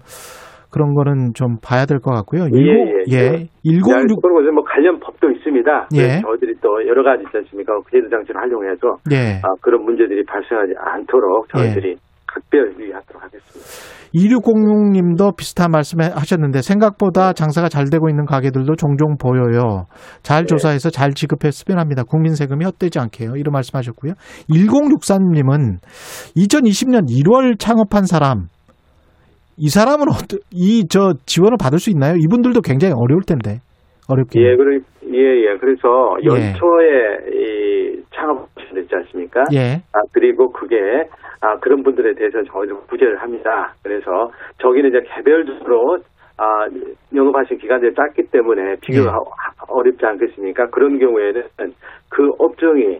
그런 거는 좀 봐야 될 것 같고요.
예,
일곱-
예,
예,
예.
106
그리고 뭐 관련 법도 있습니다.
예.
저희들이 또 여러 가지 있지 않습니까? 제도 장치를 활용해서
예.
아, 그런 문제들이 발생하지 않도록 저희들이 각별 유의하도록 하겠습니다.
2606님도 비슷한 말씀 하셨는데 생각보다 장사가 잘 되고 있는 가게들도 종종 보여요. 잘
네.
조사해서 잘 지급했으면 합니다. 국민 세금이 헛되지 않게요. 이런 말씀하셨고요. 1063님은 2020년 1월 창업한 사람 이 사람은 이 저 지원을 받을 수 있나요? 이분들도 굉장히 어려울 텐데 어렵게.
예, 그래, 예, 예. 그래서
예.
연초에 이 창업하셨지 않습니까?
예.
아, 그리고 그게, 아, 그런 분들에 대해서 저희도 구제를 합니다. 그래서 저기는 이제 개별적으로, 아, 영업하신 기간들이 짧기 때문에 비교가
예.
어렵지 않겠습니까? 그런 경우에는 그 업종이,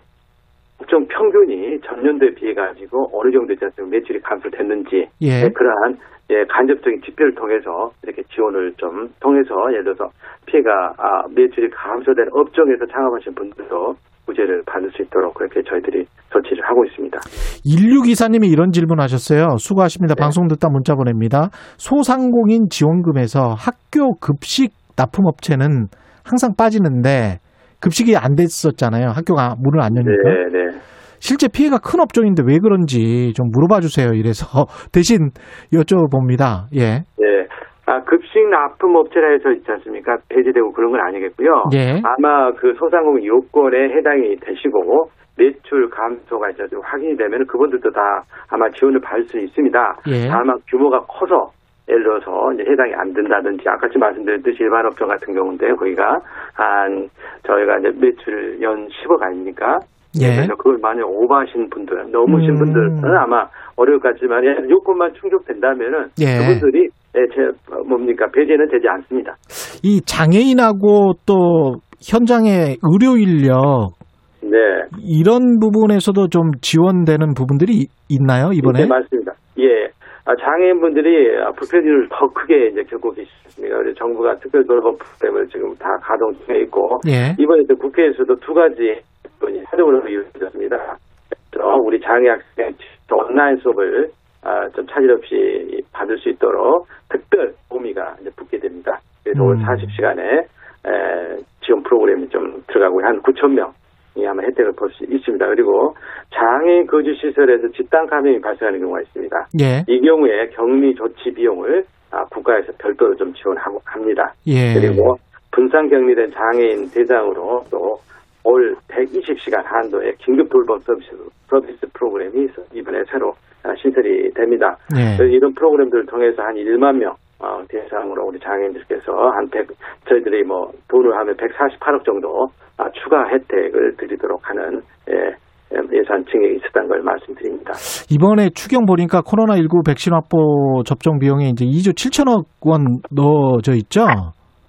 업종 평균이 전년도에 비해 가지고 어느 정도 있지 않습니까? 매출이 감소됐는지,
예.
네, 그러한 예, 간접적인 지표를 통해서 이렇게 지원을 좀 통해서 예를 들어서 피해가 아, 매출이 감소된 업종에서 창업하신 분들도 구제를 받을 수 있도록 그렇게 저희들이 조치를 하고 있습니다.
1624님이 이런 질문 하셨어요. 수고하십니다.
네.
방송 듣다 문자 보냅니다. 소상공인 지원금에서 학교 급식 납품업체는 항상 빠지는데 급식이 안 됐었잖아요. 학교가 문을 안 여니까.
네, 네.
실제 피해가 큰 업종인데 왜 그런지 좀 물어봐 주세요. 이래서 대신 여쭤봅니다. 예.
예. 아, 급식 납품 업체라 해서 있지 않습니까? 배제되고 그런 건 아니겠고요.
예.
아마 그 소상공인 요건에 해당이 되시고 매출 감소가 이제 좀 확인이 되면 그분들도 다 아마 지원을 받을 수 있습니다.
예.
다만 규모가 커서 예를 들어서 이제 해당이 안 된다든지 아까 좀 말씀드렸듯이 일반 업종 같은 경우인데 거기가 한 저희가 이제 매출 연 10억 아닙니까?
예.
그래서 그걸 만약 오버하신 분들, 넘으신
음.
분들은 아마 어려울 것 같지만 예, 요건만 충족된다면은
예.
그분들이 예, 제 뭡니까 배제는 되지 않습니다.
이 장애인하고 또 현장의 의료 인력
네.
이런 부분에서도 좀 지원되는 부분들이 이- 있나요 이번에?
네, 맞습니다. 예. 아, 장애인분들이 아, 불편을 더 크게 이제 겪고 계십니다. 정부가 특별 돌봄 프로그램을 지금 다 가동 중에 있고
예.
이번에 또 국회에서도 두 가지 건이 하도로 이루어졌습니다. 그래서 우리 장애 학생 온라인 수업을 아, 좀 차질 없이 받을 수 있도록 특별 도우미가 이제 붙게 됩니다. 그래서
음.
오늘 40시간에 지원 프로그램이 좀 들어가고 한 9천 명이 아마 혜택을 볼 수 있습니다. 그리고 장애인 거주 시설에서 집단 감염이 발생하는 경우가 있습니다.
예.
이 경우에 격리 조치 비용을 아, 국가에서 별도로 좀 지원하고 합니다.
예.
그리고 분산 격리된 장애인 대상으로 또 올 120시간 한도의 긴급 돌봄 서비스, 서비스 프로그램이 이번에 새로 아, 신설이 됩니다.
예.
그래서 이런 프로그램들을 통해서 한 1만 명 어, 대상으로 우리 장애인들께서 한 100, 저희들이 뭐 돈을 하면 148억 정도 아, 추가 혜택을 드리도록 하는 예, 예산 증액이 있었다는 걸 말씀드립니다.
이번에 추경 보니까 코로나19 백신 확보 접종 비용에 이제 2조 7천억 원 넣어져 있죠.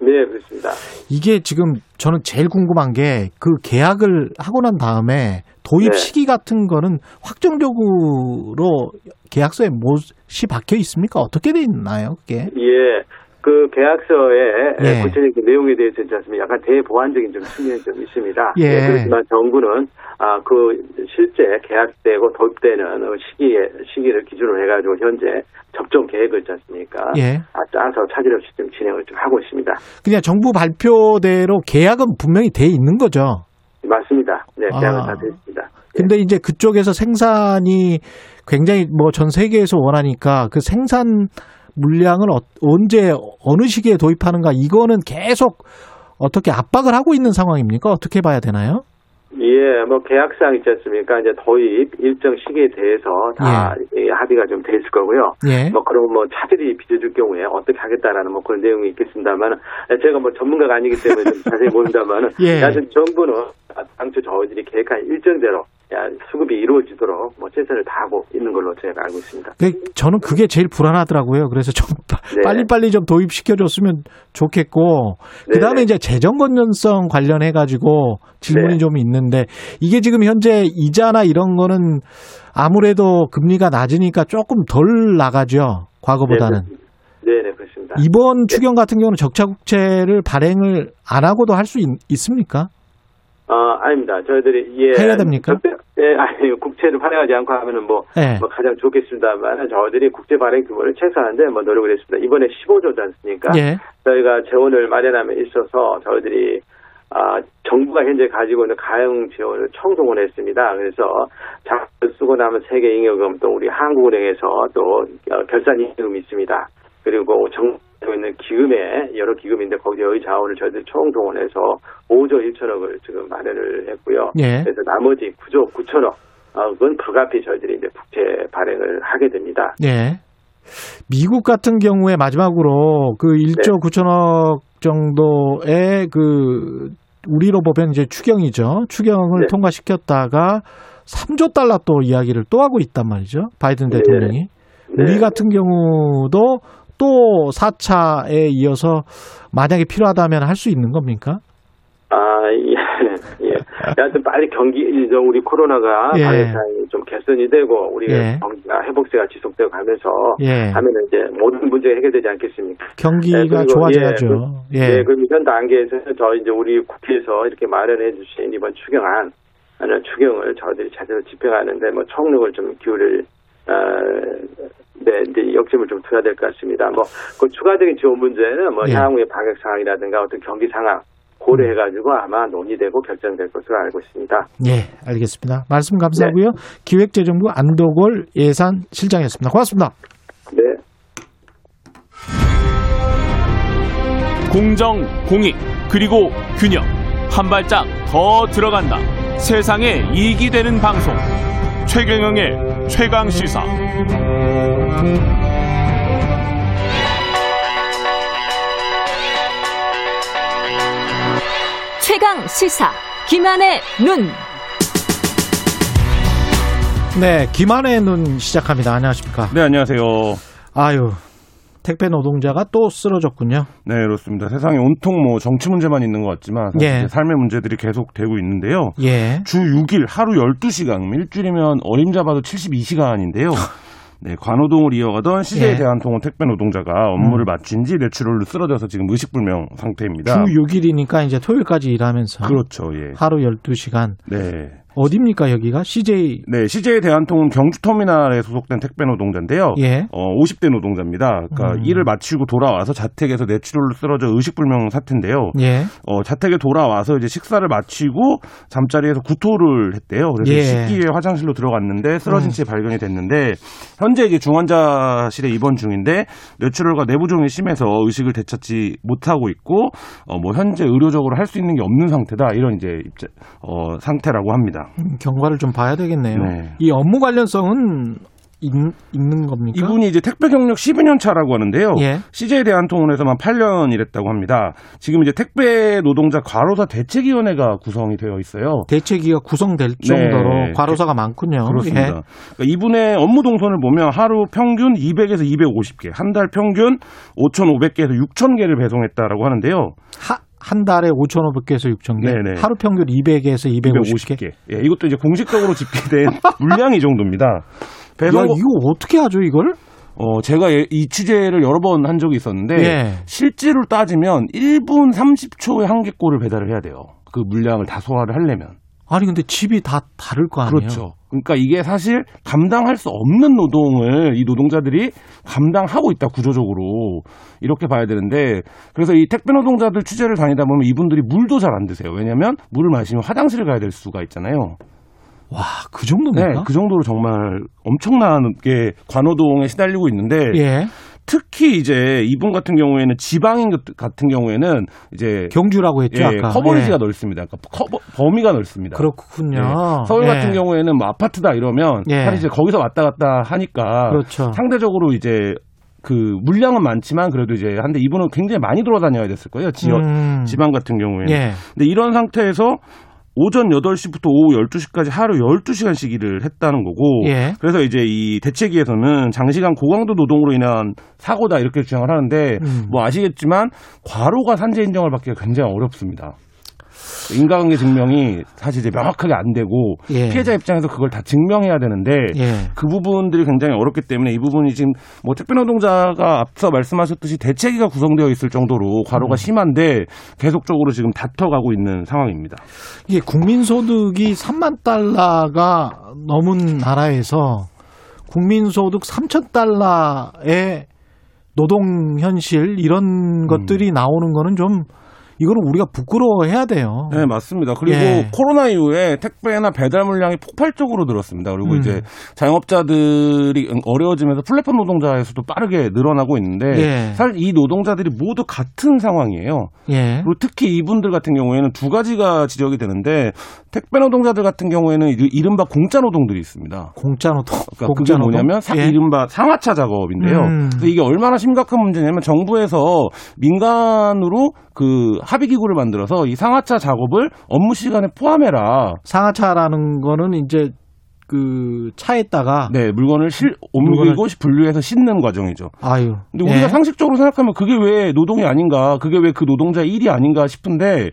네, 그렇습니다.
이게 지금 저는 제일 궁금한 게 그 계약을 하고 난 다음에 도입
네.
시기 같은 거는 확정적으로 계약서에 못이 박혀 있습니까? 어떻게 돼 있나요, 그게?
예. 그 계약서에
예.
구체적인 그 내용에 대해서 있지? 약간 대보완적인 좀 측면이 좀 있습니다.
예.
네, 그렇지만 정부는 아, 그 실제 계약되고 도입되는 그 시기에 시기를 기준으로 해가지고 현재 접종 계획을 있지 않습니까?
예.
아, 짜서 차질 없이 좀 진행을 좀 하고 있습니다.
그냥 정부 발표대로 계약은 분명히 돼 있는 거죠.
맞습니다. 네, 계약은
아.
다 됐습니다.
근데 이제 그쪽에서 생산이 굉장히 뭐 전 세계에서 원하니까 그 생산 물량을 어- 언제 어느 시기에 도입하는가 이거는 계속 어떻게 압박을 하고 있는 상황입니까? 어떻게 봐야 되나요?
예, 뭐 계약상 있지 않습니까? 이제 도입 일정 시기에 대해서 다 예, 합의가 좀 돼 있을 거고요.
예.
뭐 그럼 뭐 차질이 빚어질 경우에 어떻게 하겠다라는 뭐 그런 내용이 있겠습니다만 제가 뭐 전문가가 아니기 때문에 좀 자세히 모릅니다만
예.
사실 정부는 당초 저희들이 계획한 일정대로 야, 수급이 이루어지도록 뭐 최선을 다하고 있는 걸로 제가 알고 있습니다.
그 저는 그게 제일 불안하더라고요. 그래서 좀 빠-
네.
빨리빨리 좀 도입시켜줬으면 좋겠고, 그 다음에
네네.
이제 재정 건전성 관련해 가지고 질문이
네.
좀 있는데, 이게 지금 현재 이자나 이런 거는 아무래도 금리가 낮으니까 조금 덜 나가죠. 과거보다는.
네, 네, 그렇습니다.
이번 추경 같은 경우는 적자국채를 발행을 안 하고도 할 수 있습니까?
어, 아닙니다. 저희들이 예
해야 됩니까?
적대- 예, 아니 국채를 발행하지 않고 하면은 뭐,
네.
뭐 가장 좋겠습니다만 저희들이 국채 발행 규모를 최소화하는데 뭐 노력을 했습니다. 이번에 15조지 않습니까?
예.
저희가 재원을 마련함에 있어서 저희들이 아, 정부가 현재 가지고 있는 가용 지원을 총동원했습니다. 그래서 자금을 쓰고 나면 세계 잉여금 또 우리 한국은행에서 또 어, 결산 잉여금이 있습니다. 그리고 정 부가 있는 기금에 여러 기금인데 거기에 자원을 저희들이 총동원해서 5조 1천억을 지금 마련을 했고요.
예.
그래서 나머지 9조 9천억 은 불가피 저희들이 이제 국채 발행을 하게 됩니다.
예. 미국 같은 경우에 마지막으로 그 1조 9천억 정도의 그 우리로 보면 이제 추경이죠. 추경을
네.
통과시켰다가 3조 달러 또 이야기를 또 하고 있단 말이죠. 바이든
네.
대통령이.
네.
우리 같은 경우도 또 4차에 이어서 만약에 필요하다면 할 수 있는 겁니까?
아, 예, 예. 하여튼 빨리 경기, 이제 우리 코로나가
예.
좀 개선이 되고, 우리가
예.
경기가 회복세가 지속되고 가면서
예.
하면은 이제 모든 문제가 해결되지 않겠습니까?
경기가
네, 그리고
좋아져야죠.
예,
예.
예, 그럼 현 단계에서 저 이제 우리 국회에서 이렇게 마련해 주신 이번 추경안, 추경을 저희들이 제대로 집행하는데 뭐 총력을 좀 기울일, 어, 네, 이제 역점을 좀 둬야 될 것 같습니다. 뭐, 그 추가적인 지원 문제는 뭐
예.
향후의 방역 상황이라든가 어떤 경기 상황, 그 고려해가지고 아마 논의되고 결정될 것으로 알고 있습니다.
예, 알겠습니다. 말씀 감사하고요. 기획재정부 안도골 예산실장이었습니다. 고맙습니다.
네.
공정, 공익, 그리고 균형. 한 발짝 더 들어간다. 세상에 이익이 되는 방송. 최경영의 최강 시사.
최강 시사 김한의 눈.
네, 김한의 눈 시작합니다. 안녕하십니까?
네, 안녕하세요.
아유, 택배 노동자가 또 쓰러졌군요.
네, 그렇습니다. 세상에 온통 뭐 정치 문제만 있는 것 같지만 사실
예.
삶의 문제들이 계속 되고 있는데요.
예.
주 6일 하루 12시간, 일주일이면 어림잡아도 72시간인데요. 네, 관호동을 이어가던 CJ
예.
대한통운 택배 노동자가 업무를 마친 지 뇌출혈로 쓰러져서 지금 의식불명 상태입니다.
주 6일이니까 이제 토요일까지 일하면서
그렇죠, 예.
하루 12시간.
네.
어딥니까, 여기가? CJ.
네, CJ 대한통운 경주터미널에 소속된 택배 노동자인데요.
예.
어, 50대 노동자입니다. 그러니까
음.
일을 마치고 돌아와서 자택에서 뇌출혈로 쓰러져 의식불명 사태인데요.
예.
어, 자택에 돌아와서 이제 식사를 마치고 잠자리에서 구토를 했대요. 그래서
예.
씻기 위해 화장실로 들어갔는데 쓰러진
음.
채 발견이 됐는데 현재 이제 중환자실에 입원 중인데 뇌출혈과 내부종이 심해서 의식을 되찾지 못하고 있고 어, 뭐 현재 의료적으로 할 수 있는 게 없는 상태다 이런 이제 입자, 어, 상태라고 합니다.
음, 경과를 좀 봐야 되겠네요.
네.
이 업무 관련성은 있, 있는 겁니까?
이분이 이제 택배 경력 12년 차라고 하는데요.
예.
CJ 대한통운에서만 8년 일했다고 합니다. 지금 이제 택배 노동자 과로사 대책위원회가 구성이 되어 있어요.
대책위가 구성될 정도로
네.
과로사가 많군요.
그렇습니다.
예.
그러니까 이분의 업무 동선을 보면 하루 평균 200에서 250개, 한 달 평균 5,500개에서 6,000개를 배송했다라고 하는데요.
하, 한 달에 5,500개에서 6,000개,
네네.
하루 평균 200에서 250개.
250개. 예, 이것도 이제 공식적으로 집계된 물량이 이 정도입니다.
야,
배송
이거 어떻게 하죠, 이걸?
어, 제가 예- 이 취재를 여러 번 한 적이 있었는데
예.
실제로 따지면 1분 30초에 한 개 꼴을 배달을 해야 돼요. 그 물량을 다 소화를 하려면.
아니, 근데 집이 다 다를 거 아니에요?
그렇죠. 그러니까 이게 사실 감당할 수 없는 노동을 이 노동자들이 감당하고 있다 구조적으로 이렇게 봐야 되는데 그래서 이 택배 노동자들 취재를 다니다 보면 이분들이 물도 잘 안 드세요. 왜냐하면 물을 마시면 화장실을 가야 될 수가 있잖아요.
와, 그 정도입니까?
네, 그 정도로 정말 엄청나게 관호동에 시달리고 있는데
예.
특히 이제 이분 같은 경우에는 지방인 것- 같은 경우에는 이제
경주라고 했죠,
예,
아까.
커버리지가
예.
넓습니다. 그러니까 커버, 범위가 넓습니다.
그렇군요.
예. 서울
예.
같은 경우에는 뭐 아파트다 이러면
예.
사실 이제 거기서 왔다 갔다 하니까
그렇죠.
상대적으로 이제 그 물량은 많지만 그래도 이제 한데 이분은 굉장히 많이 돌아다녀야 됐을 거예요. 지역
음.
지방 같은 경우에는.
예.
근데 이런 상태에서 오전 8시부터 오후 12시까지 하루 12시간씩 일을 했다는 거고
예.
그래서 이제 이 대책위에서는 장시간 고강도 노동으로 인한 사고다 이렇게 주장을 하는데
음.
뭐 아시겠지만 과로가 산재 인정을 받기가 굉장히 어렵습니다. 인과관계 증명이 사실 이제 명확하게 안 되고
예.
피해자 입장에서 그걸 다 증명해야 되는데
예.
그 부분들이 굉장히 어렵기 때문에 이 부분이 지금 뭐 택배 노동자가 앞서 말씀하셨듯이 대책위가 구성되어 있을 정도로 과로가
음.
심한데 계속적으로 지금 다퉈가고 있는 상황입니다.
이게 국민소득이 3만 달러가 넘은 나라에서 국민소득 3천 달러의 노동 현실 이런 것들이 나오는 거는 좀 이거는 우리가 부끄러워해야 돼요.
네, 맞습니다. 그리고
예.
코로나 이후에 택배나 배달 물량이 폭발적으로 늘었습니다. 그리고
음.
이제 자영업자들이 어려워지면서 플랫폼 노동자에서도 빠르게 늘어나고 있는데
예.
사실 이 노동자들이 모두 같은 상황이에요.
예.
그리고 특히 이분들 같은 경우에는 두 가지가 지적이 되는데 택배 노동자들 같은 경우에는 이- 이른바 공짜 노동들이 있습니다.
공짜 노동.
그러니까
공짜
그게? 뭐냐면 사-
예.
이른바 상하차 작업인데요.
음.
그래서 이게 얼마나 심각한 문제냐면 정부에서 민간으로 그 합의 기구를 만들어서 이 상하차 작업을 업무 시간에 포함해라.
상하차라는 거는 이제 그 차에다가
네, 물건을 실 옮기고 분류해서 싣는 과정이죠.
아유.
근데 우리가
예.
상식적으로 생각하면 그게 왜 노동이 아닌가? 그게 왜 그 노동자의 일이 아닌가 싶은데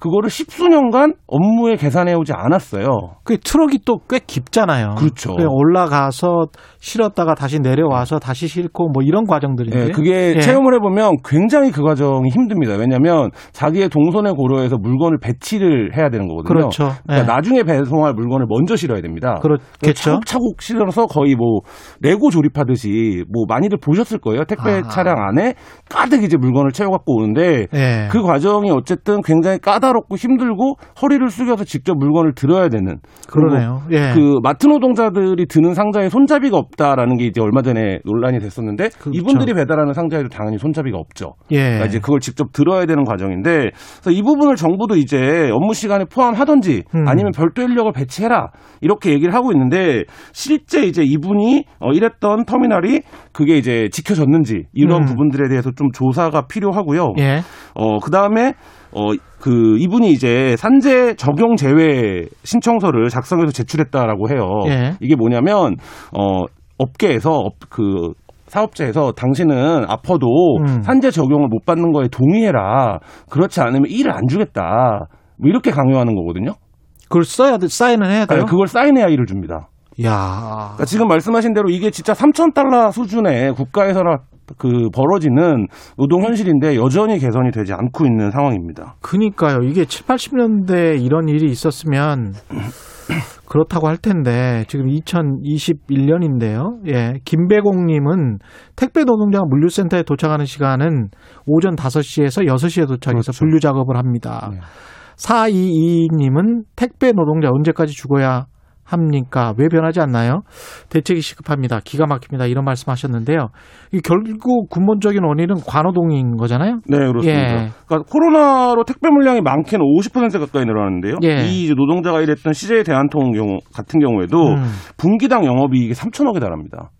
그거를 십수년간 업무에 계산해 오지 않았어요.
그 트럭이 또 꽤 깊잖아요.
그렇죠.
올라가서 실었다가 다시 내려와서 다시 싣고 뭐 이런 과정들인데.
예, 그게
예.
체험을 해보면 굉장히 그 과정이 힘듭니다. 왜냐하면 자기의 동선에 고려해서 물건을 배치를 해야 되는 거거든요.
그렇죠.
그러니까
예.
나중에 배송할 물건을 먼저 실어야 됩니다.
그렇겠죠.
차곡차곡 실어서 거의 뭐 레고 조립하듯이 뭐 많이들 보셨을 거예요. 택배
아.
차량 안에 가득 이제 물건을 채워갖고 오는데
예.
그 과정이 어쨌든 굉장히 까다 롭고 힘들고 허리를 숙여서 직접 물건을 들어야 되는
그러네요. 예.
그 마트 노동자들이 드는 상자에 손잡이가 없다라는 게 이제 얼마 전에 논란이 됐었는데
그렇죠.
이분들이 배달하는 상자에도 당연히 손잡이가 없죠.
예.
그러니까 이제 그걸 직접 들어야 되는 과정인데 그래서 이 부분을 정부도 이제 업무 시간에 포함하든지
음.
아니면 별도 인력을 배치해라 이렇게 얘기를 하고 있는데 실제 이제 이분이 어, 일했던 터미널이 그게 이제 지켜졌는지 이런
음.
부분들에 대해서 좀 조사가 필요하고요.
예.
어, 그 다음에, 어, 그, 이분이 이제 산재 적용 제외 신청서를 작성해서 제출했다라고 해요.
예.
이게 뭐냐면, 어, 업계에서, 업, 그, 사업자에서 당신은 아파도
음.
산재 적용을 못 받는 거에 동의해라. 그렇지 않으면 일을 안 주겠다. 뭐 이렇게 강요하는 거거든요.
그걸 써야 돼, 사인을 해야 돼요.
네, 그걸 사인해야 일을 줍니다.
야.
그러니까 지금 말씀하신 대로 이게 진짜 3천 달러 수준의 국가에서나 그 벌어지는 노동 현실인데 여전히 개선이 되지 않고 있는 상황입니다.
그니까요. 이게 7, 80년대 이런 일이 있었으면 그렇다고 할 텐데 지금 2021년인데요. 예. 김배공 님은 택배 노동자가 물류센터에 도착하는 시간은 오전 5시에서 6시에 도착해서
그렇죠.
분류 작업을 합니다.
네.
422님은 택배 노동자 언제까지 죽어야 합니까? 왜 변하지 않나요? 대책이 시급합니다. 기가 막힙니다. 이런 말씀 하셨는데요. 이 결국 근본적인 원인은 관호동인 거잖아요?
네, 그렇습니다.
예.
그러니까 코로나로 택배 물량이 많게는 50% 가까이 늘어났는데요.
예.
이 노동자가 일했던 CJ 대한통 경우 같은 경우에도
음.
분기당 영업이익이 3천억에 달합니다.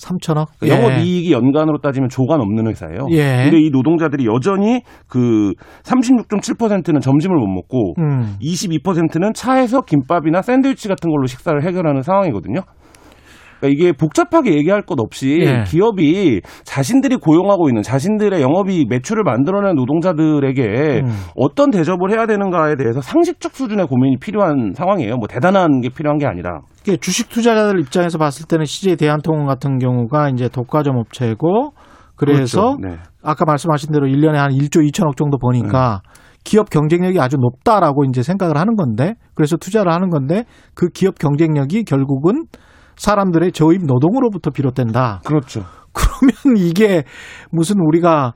3천억?
그러니까 영업이익이 연간으로 따지면 조가 넘는 회사예요.
예.
근데 이 노동자들이 여전히 그 36.7%는 점심을 못 먹고
음.
22%는 차에서 김밥이나 샌드위치 같은 걸로 식사를 해결하는 상황이거든요. 그러니까 이게 복잡하게 얘기할 것 없이
예.
기업이 자신들이 고용하고 있는 자신들의 영업이익 매출을 만들어낸 노동자들에게
음.
어떤 대접을 해야 되는가에 대해서 상식적 수준의 고민이 필요한 상황이에요. 뭐 대단한 게 필요한 게 아니라.
이게 주식 투자자들 입장에서 봤을 때는 CJ 대한통운 같은 경우가 이제 독과점 업체고 그래서
그렇죠. 네.
아까 말씀하신 대로 1년에 한 1조 2천억 정도 버니까
네.
기업 경쟁력이 아주 높다라고 이제 생각을 하는 건데 그래서 투자를 하는 건데 그 기업 경쟁력이 결국은 사람들의 저임 노동으로부터 비롯된다.
그렇죠.
그러면 이게 무슨 우리가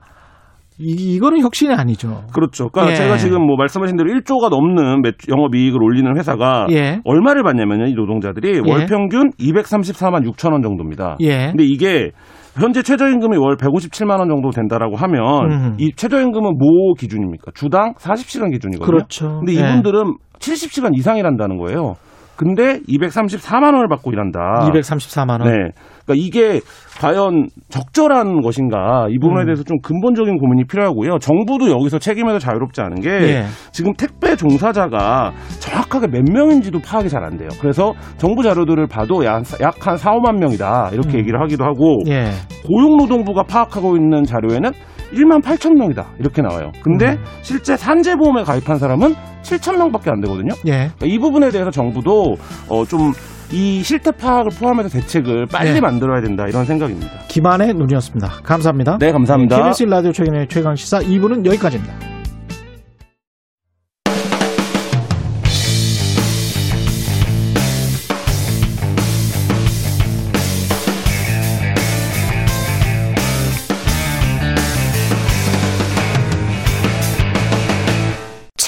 이, 이거는 혁신이 아니죠.
그렇죠. 그러니까
예.
제가 지금 뭐 말씀하신 대로 1조가 넘는 영업이익을 올리는 회사가
예.
얼마를 받냐면요. 이 노동자들이
예.
월 평균 234만 6천 원 정도입니다.
예.
근데 이게 현재 최저임금이 월 157만 원 정도 된다라고 하면
음.
이 최저임금은 뭐 기준입니까? 주당 40시간 기준이거든요.
그렇죠.
근데
예.
이분들은 70시간 이상이란다는 거예요. 근데 234만 원을 받고 일한다.
234만 원.
네. 그러니까 이게 과연 적절한 것인가 이 부분에
음.
대해서 좀 근본적인 고민이 필요하고고 정부도 여기서 책임에서 자유롭지 않은 게
예.
지금 택배 종사자가 정확하게 몇 명인지도 파악이 잘 안 돼요. 그래서 정부 자료들을 봐도 약한 4, 5만 명이다 이렇게
음.
얘기를 하기도 하고
예.
고용노동부가 파악하고 있는 자료에는 1만 8천 명이다 이렇게 나와요. 근데
음.
실제 산재보험에 가입한 사람은 7천 명밖에 안 되거든요.
예.
그러니까 이 부분에 대해서 정부도 어, 좀이 실태 파악을 포함해서 대책을 빨리
네.
만들어야 된다 이런 생각입니다.
김한의 눈이었습니다. 감사합니다.
네, 감사합니다.
KBS 라디오 최근의 최강 시사 2부는 여기까지입니다.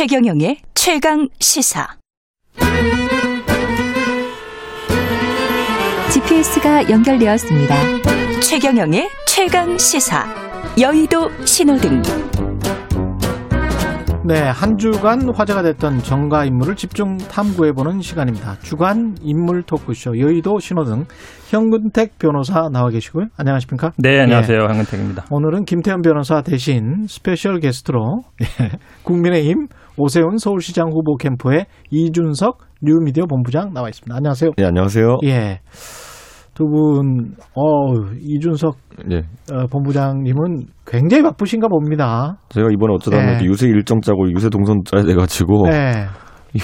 최경영의 최강 시사.
GPS가 연결되었습니다.
최경영의 최강 시사. 여의도 신호등.
네, 한 주간 화제가 됐던 정가 인물을 집중 탐구해보는 시간입니다. 주간 인물 토크쇼 여의도 신호등 현근택 변호사 나와 계시고요. 안녕하십니까?
네, 안녕하세요.
예.
현근택입니다.
오늘은 김태현 변호사 대신 special guest로 예, 국민의힘 오세훈 서울시장 후보 캠프의 이준석 뉴미디어 본부장 나와 있습니다. 안녕하세요.
네, 안녕하세요.
예. 두 분, 어, 이준석
예.
어, 본부장님은 굉장히 바쁘신가 봅니다.
제가 이번에 어쩌다
네.
보니까 유세 일정 짜고 유세 동선 짜야 돼가지고
네.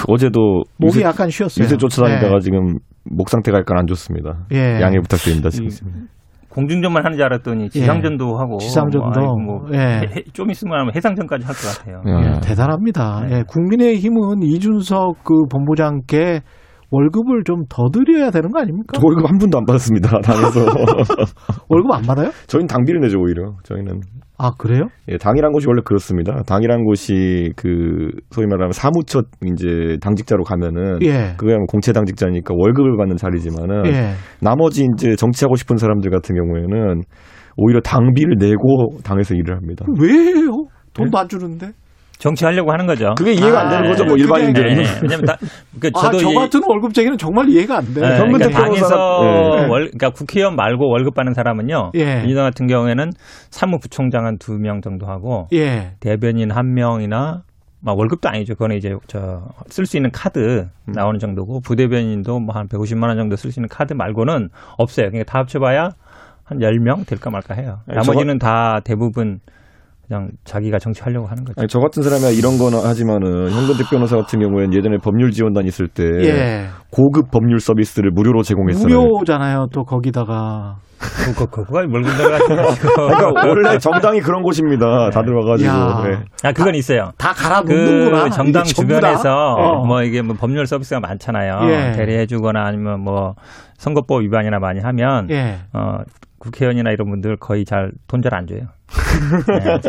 어제도
목이
유세,
약간 쉬었어요.
유세 쫓아다니다가
네.
지금 목 상태가 약간 안 좋습니다.
예.
양해 부탁드립니다. 지금.
공중전만 하는 줄 알았더니 지상전도 하고
예. 지상전도.
뭐, 뭐
예.
해- 해- 좀 있으면 아마 해상전까지 할 것 같아요.
예, 대단합니다. 예, 국민의힘은 이준석 그 본부장께 월급을 좀 더 드려야 되는 거 아닙니까?
저 월급 한 푼도 안 받았습니다. 당에서.
월급 안 받아요?
저희는 당비를 내죠 오히려. 저희는.
아 그래요?
예, 당이란 곳이 원래 그렇습니다. 당이란 곳이 그 소위 말하면 사무처 이제 당직자로 가면은
예.
그거야 뭐 공채 당직자니까 월급을 받는 자리지만은
예.
나머지 이제 정치하고 싶은 사람들 같은 경우에는 오히려 당비를 내고 당에서 일을 합니다.
왜 해요? 돈도 안 주는데?
정치하려고 하는 거죠.
그게 이해가 안 되는 거죠, 뭐
그게-
일반인들은.
네, 왜냐면 다, 그
아,
저도
저
이-
같은 월급쟁이는 정말 이해가 안 돼.
네,
현근
그러니까
대표로서-
당에서
네.
월, 그러니까 국회의원 말고 월급 받는 사람은요.
예.
민주당 같은 경우에는 사무부총장 한 두 명 정도 하고
예.
대변인 한 명이나 막 월급도 아니죠. 그거는 이제 저 쓸 수 있는 카드 나오는 정도고 부대변인도 뭐 한 150만 원 정도 쓸 수 있는 카드 말고는 없어요. 그러니까 다 합쳐봐야 한 10명 될까 말까 해요. 나머지는 다 대부분 그냥 자기가 정치하려고 하는 거죠.
아니, 저 같은 사람이 이런 거는 하지만은 현근택 변호사 같은 경우에는 예전에 법률 지원단 있을 때
예.
고급 법률 서비스를 무료로 제공했어요.
무료잖아요. 또 거기다가
그거 그거가 월급 들어가지고.
그러니까 원래 정당이 그런 곳입니다. 다들 와가지고.
야.
네.
아 그건 있어요.
다 갈아 놓는구나.
그 정당? 주변에서
어.
뭐 이게 뭐 법률 서비스가 많잖아요.
예.
대리해주거나 아니면 뭐 선거법 위반이나 많이 하면
예.
어 국회의원이나 이런 분들 거의 잘 돈 잘 안 줘요. 네,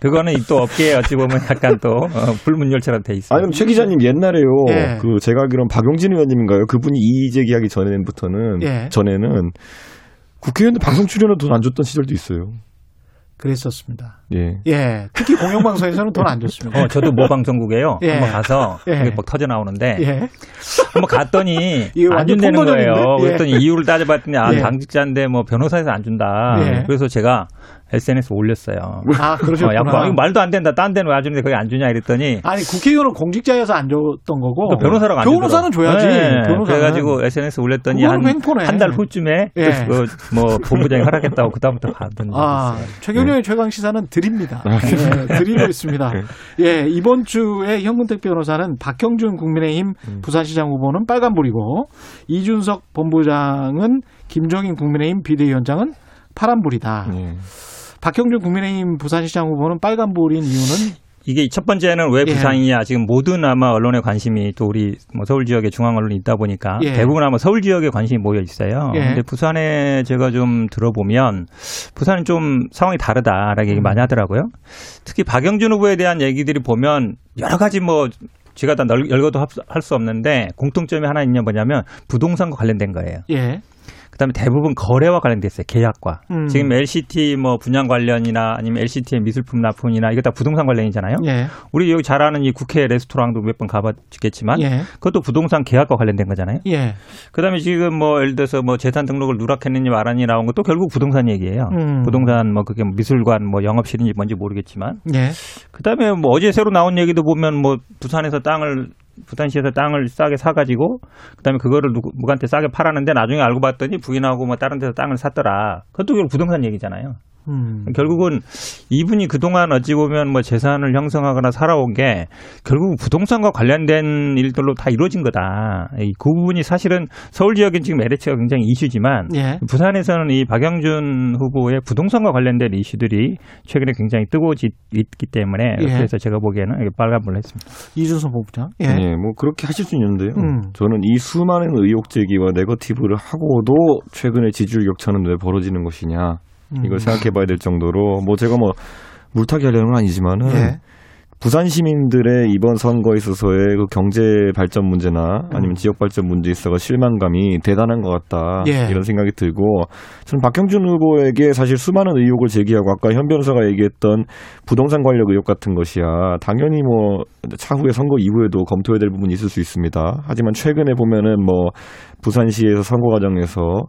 그거는 또 업계에 어찌 보면 약간 또 어, 불문율처럼 돼 있어요.
아니, 그럼 최 기자님 옛날에요.
예.
그 제가 알기로는 박용진 의원님인가요? 그분이 이의 제기하기 전에부터는
예.
전에는 국회의원들 방송 출연을 돈안 줬던 시절도 있어요.
그랬었습니다.
예.
예. 특히 공영방송에서는 돈 안 줬습니다.
어, 저도 모 방송국에요.
예.
한번 가서
예.
막 터져 나오는데
예.
한번 갔더니 안 준다는? 거예요.
예.
그랬더니 이유를 따져봤더니 아,
예.
당직자인데 뭐 변호사에서 안 준다.
예.
그래서 제가 SNS 에 올렸어요.
아,
어,
그러셨구나.
야, 뭐, 이거 말도 안 된다. 딴 데는 왜 주는데 거기 안 주냐 이랬더니
아니 국회의원은 공직자여서 안 줬던 거고
그 변호사라고 안
변호사는
주더라고.
줘야지.
네.
변호사는.
그래가지고 SNS 에 올렸더니 한 달 후쯤에
예.
그, 뭐 본부장이 허락했다고 그 다음부터 가던
아, 최경영의 최강 시사는 드립니다. 네, 드리고 있습니다. 예, 이번 주에 현근택 변호사는 박형준 국민의힘 부산시장 후보는 빨간불이고 이준석 본부장은 김종인 국민의힘 비대위원장은 파란불이다.
예.
박형준 국민의힘 부산시장 후보는 빨간불인 이유는
이게 첫 번째는 왜
예.
부산이냐 지금 모든 아마 언론의 관심이 또 우리 뭐 서울 지역에 중앙 언론이 있다 보니까
예.
대부분 아마 서울 지역에 관심이 모여 있어요.
예.
근데 부산에 제가 좀 들어보면 부산은 좀 상황이 다르다라고 얘기
음.
많이 하더라고요. 특히 박영준 후보에 대한 얘기들이 보면 여러 가지 뭐 제가 다 널- 열거도 할 수 없는데 공통점이 하나 있냐 뭐냐면 부동산과 관련된 거예요.
예.
그다음에 대부분 거래와 관련돼 있어요. 계약과.
음.
지금 LCT 뭐 분양 관련이나 아니면 LCT의 미술품 납품이나 이거 다 부동산 관련이잖아요.
예.
우리 여기 잘 아는 이 국회 레스토랑도 몇 번 가봤겠지만
예.
그것도 부동산 계약과 관련된 거잖아요.
예.
그다음에 지금 뭐 예를 들어서 뭐 재산 등록을 누락했느니 말았니 나온 것도 결국 부동산 얘기예요.
음.
부동산 뭐 그게 뭐 미술관 뭐 영업실인지 뭔지 모르겠지만
예.
그다음에 뭐 어제 새로 나온 얘기도 보면 뭐 부산에서 땅을 부산시에서 땅을 싸게 사가지고 그다음에 그거를 누구 누구한테 싸게 팔았는데 나중에 알고 봤더니 부인하고 뭐 다른 데서 땅을 샀더라. 그것도 결국 부동산 얘기잖아요.
음.
결국은 이분이 그동안 어찌 보면 뭐 재산을 형성하거나 살아온 게 결국 부동산과 관련된 일들로 다 이루어진 거다. 이- 그 부분이 사실은 서울 지역은 지금 LH가 굉장히 이슈지만
예.
부산에서는 이 박영준 후보의 부동산과 관련된 이슈들이 최근에 굉장히 뜨거워지 있기 때문에
예.
그래서 제가 보기에는 이게 빨간불을 했습니다.
이준석 본부장. 예.
예, 뭐 그렇게 하실 수 있는데요.
음.
저는 이 수많은 의혹 제기와 네거티브를 하고도 최근에 지지율 격차는 왜 벌어지는 것이냐
음.
이걸 생각해 봐야 될 정도로 뭐 제가 뭐 물타기 하려는 건 아니지만은
예.
부산 시민들의 이번 선거에 있어서의 그 경제 발전 문제나 아니면 지역 발전 문제에 있어서 실망감이 대단한 것 같다
예.
이런 생각이 들고 저는 박형준 후보에게 사실 수많은 의혹을 제기하고 아까 현 변호사가 얘기했던 부동산 관련 의혹 같은 것이야 당연히 뭐 차후에 선거 이후에도 검토해야 될 부분이 있을 수 있습니다. 하지만 최근에 보면은 뭐 부산시에서 선거 과정에서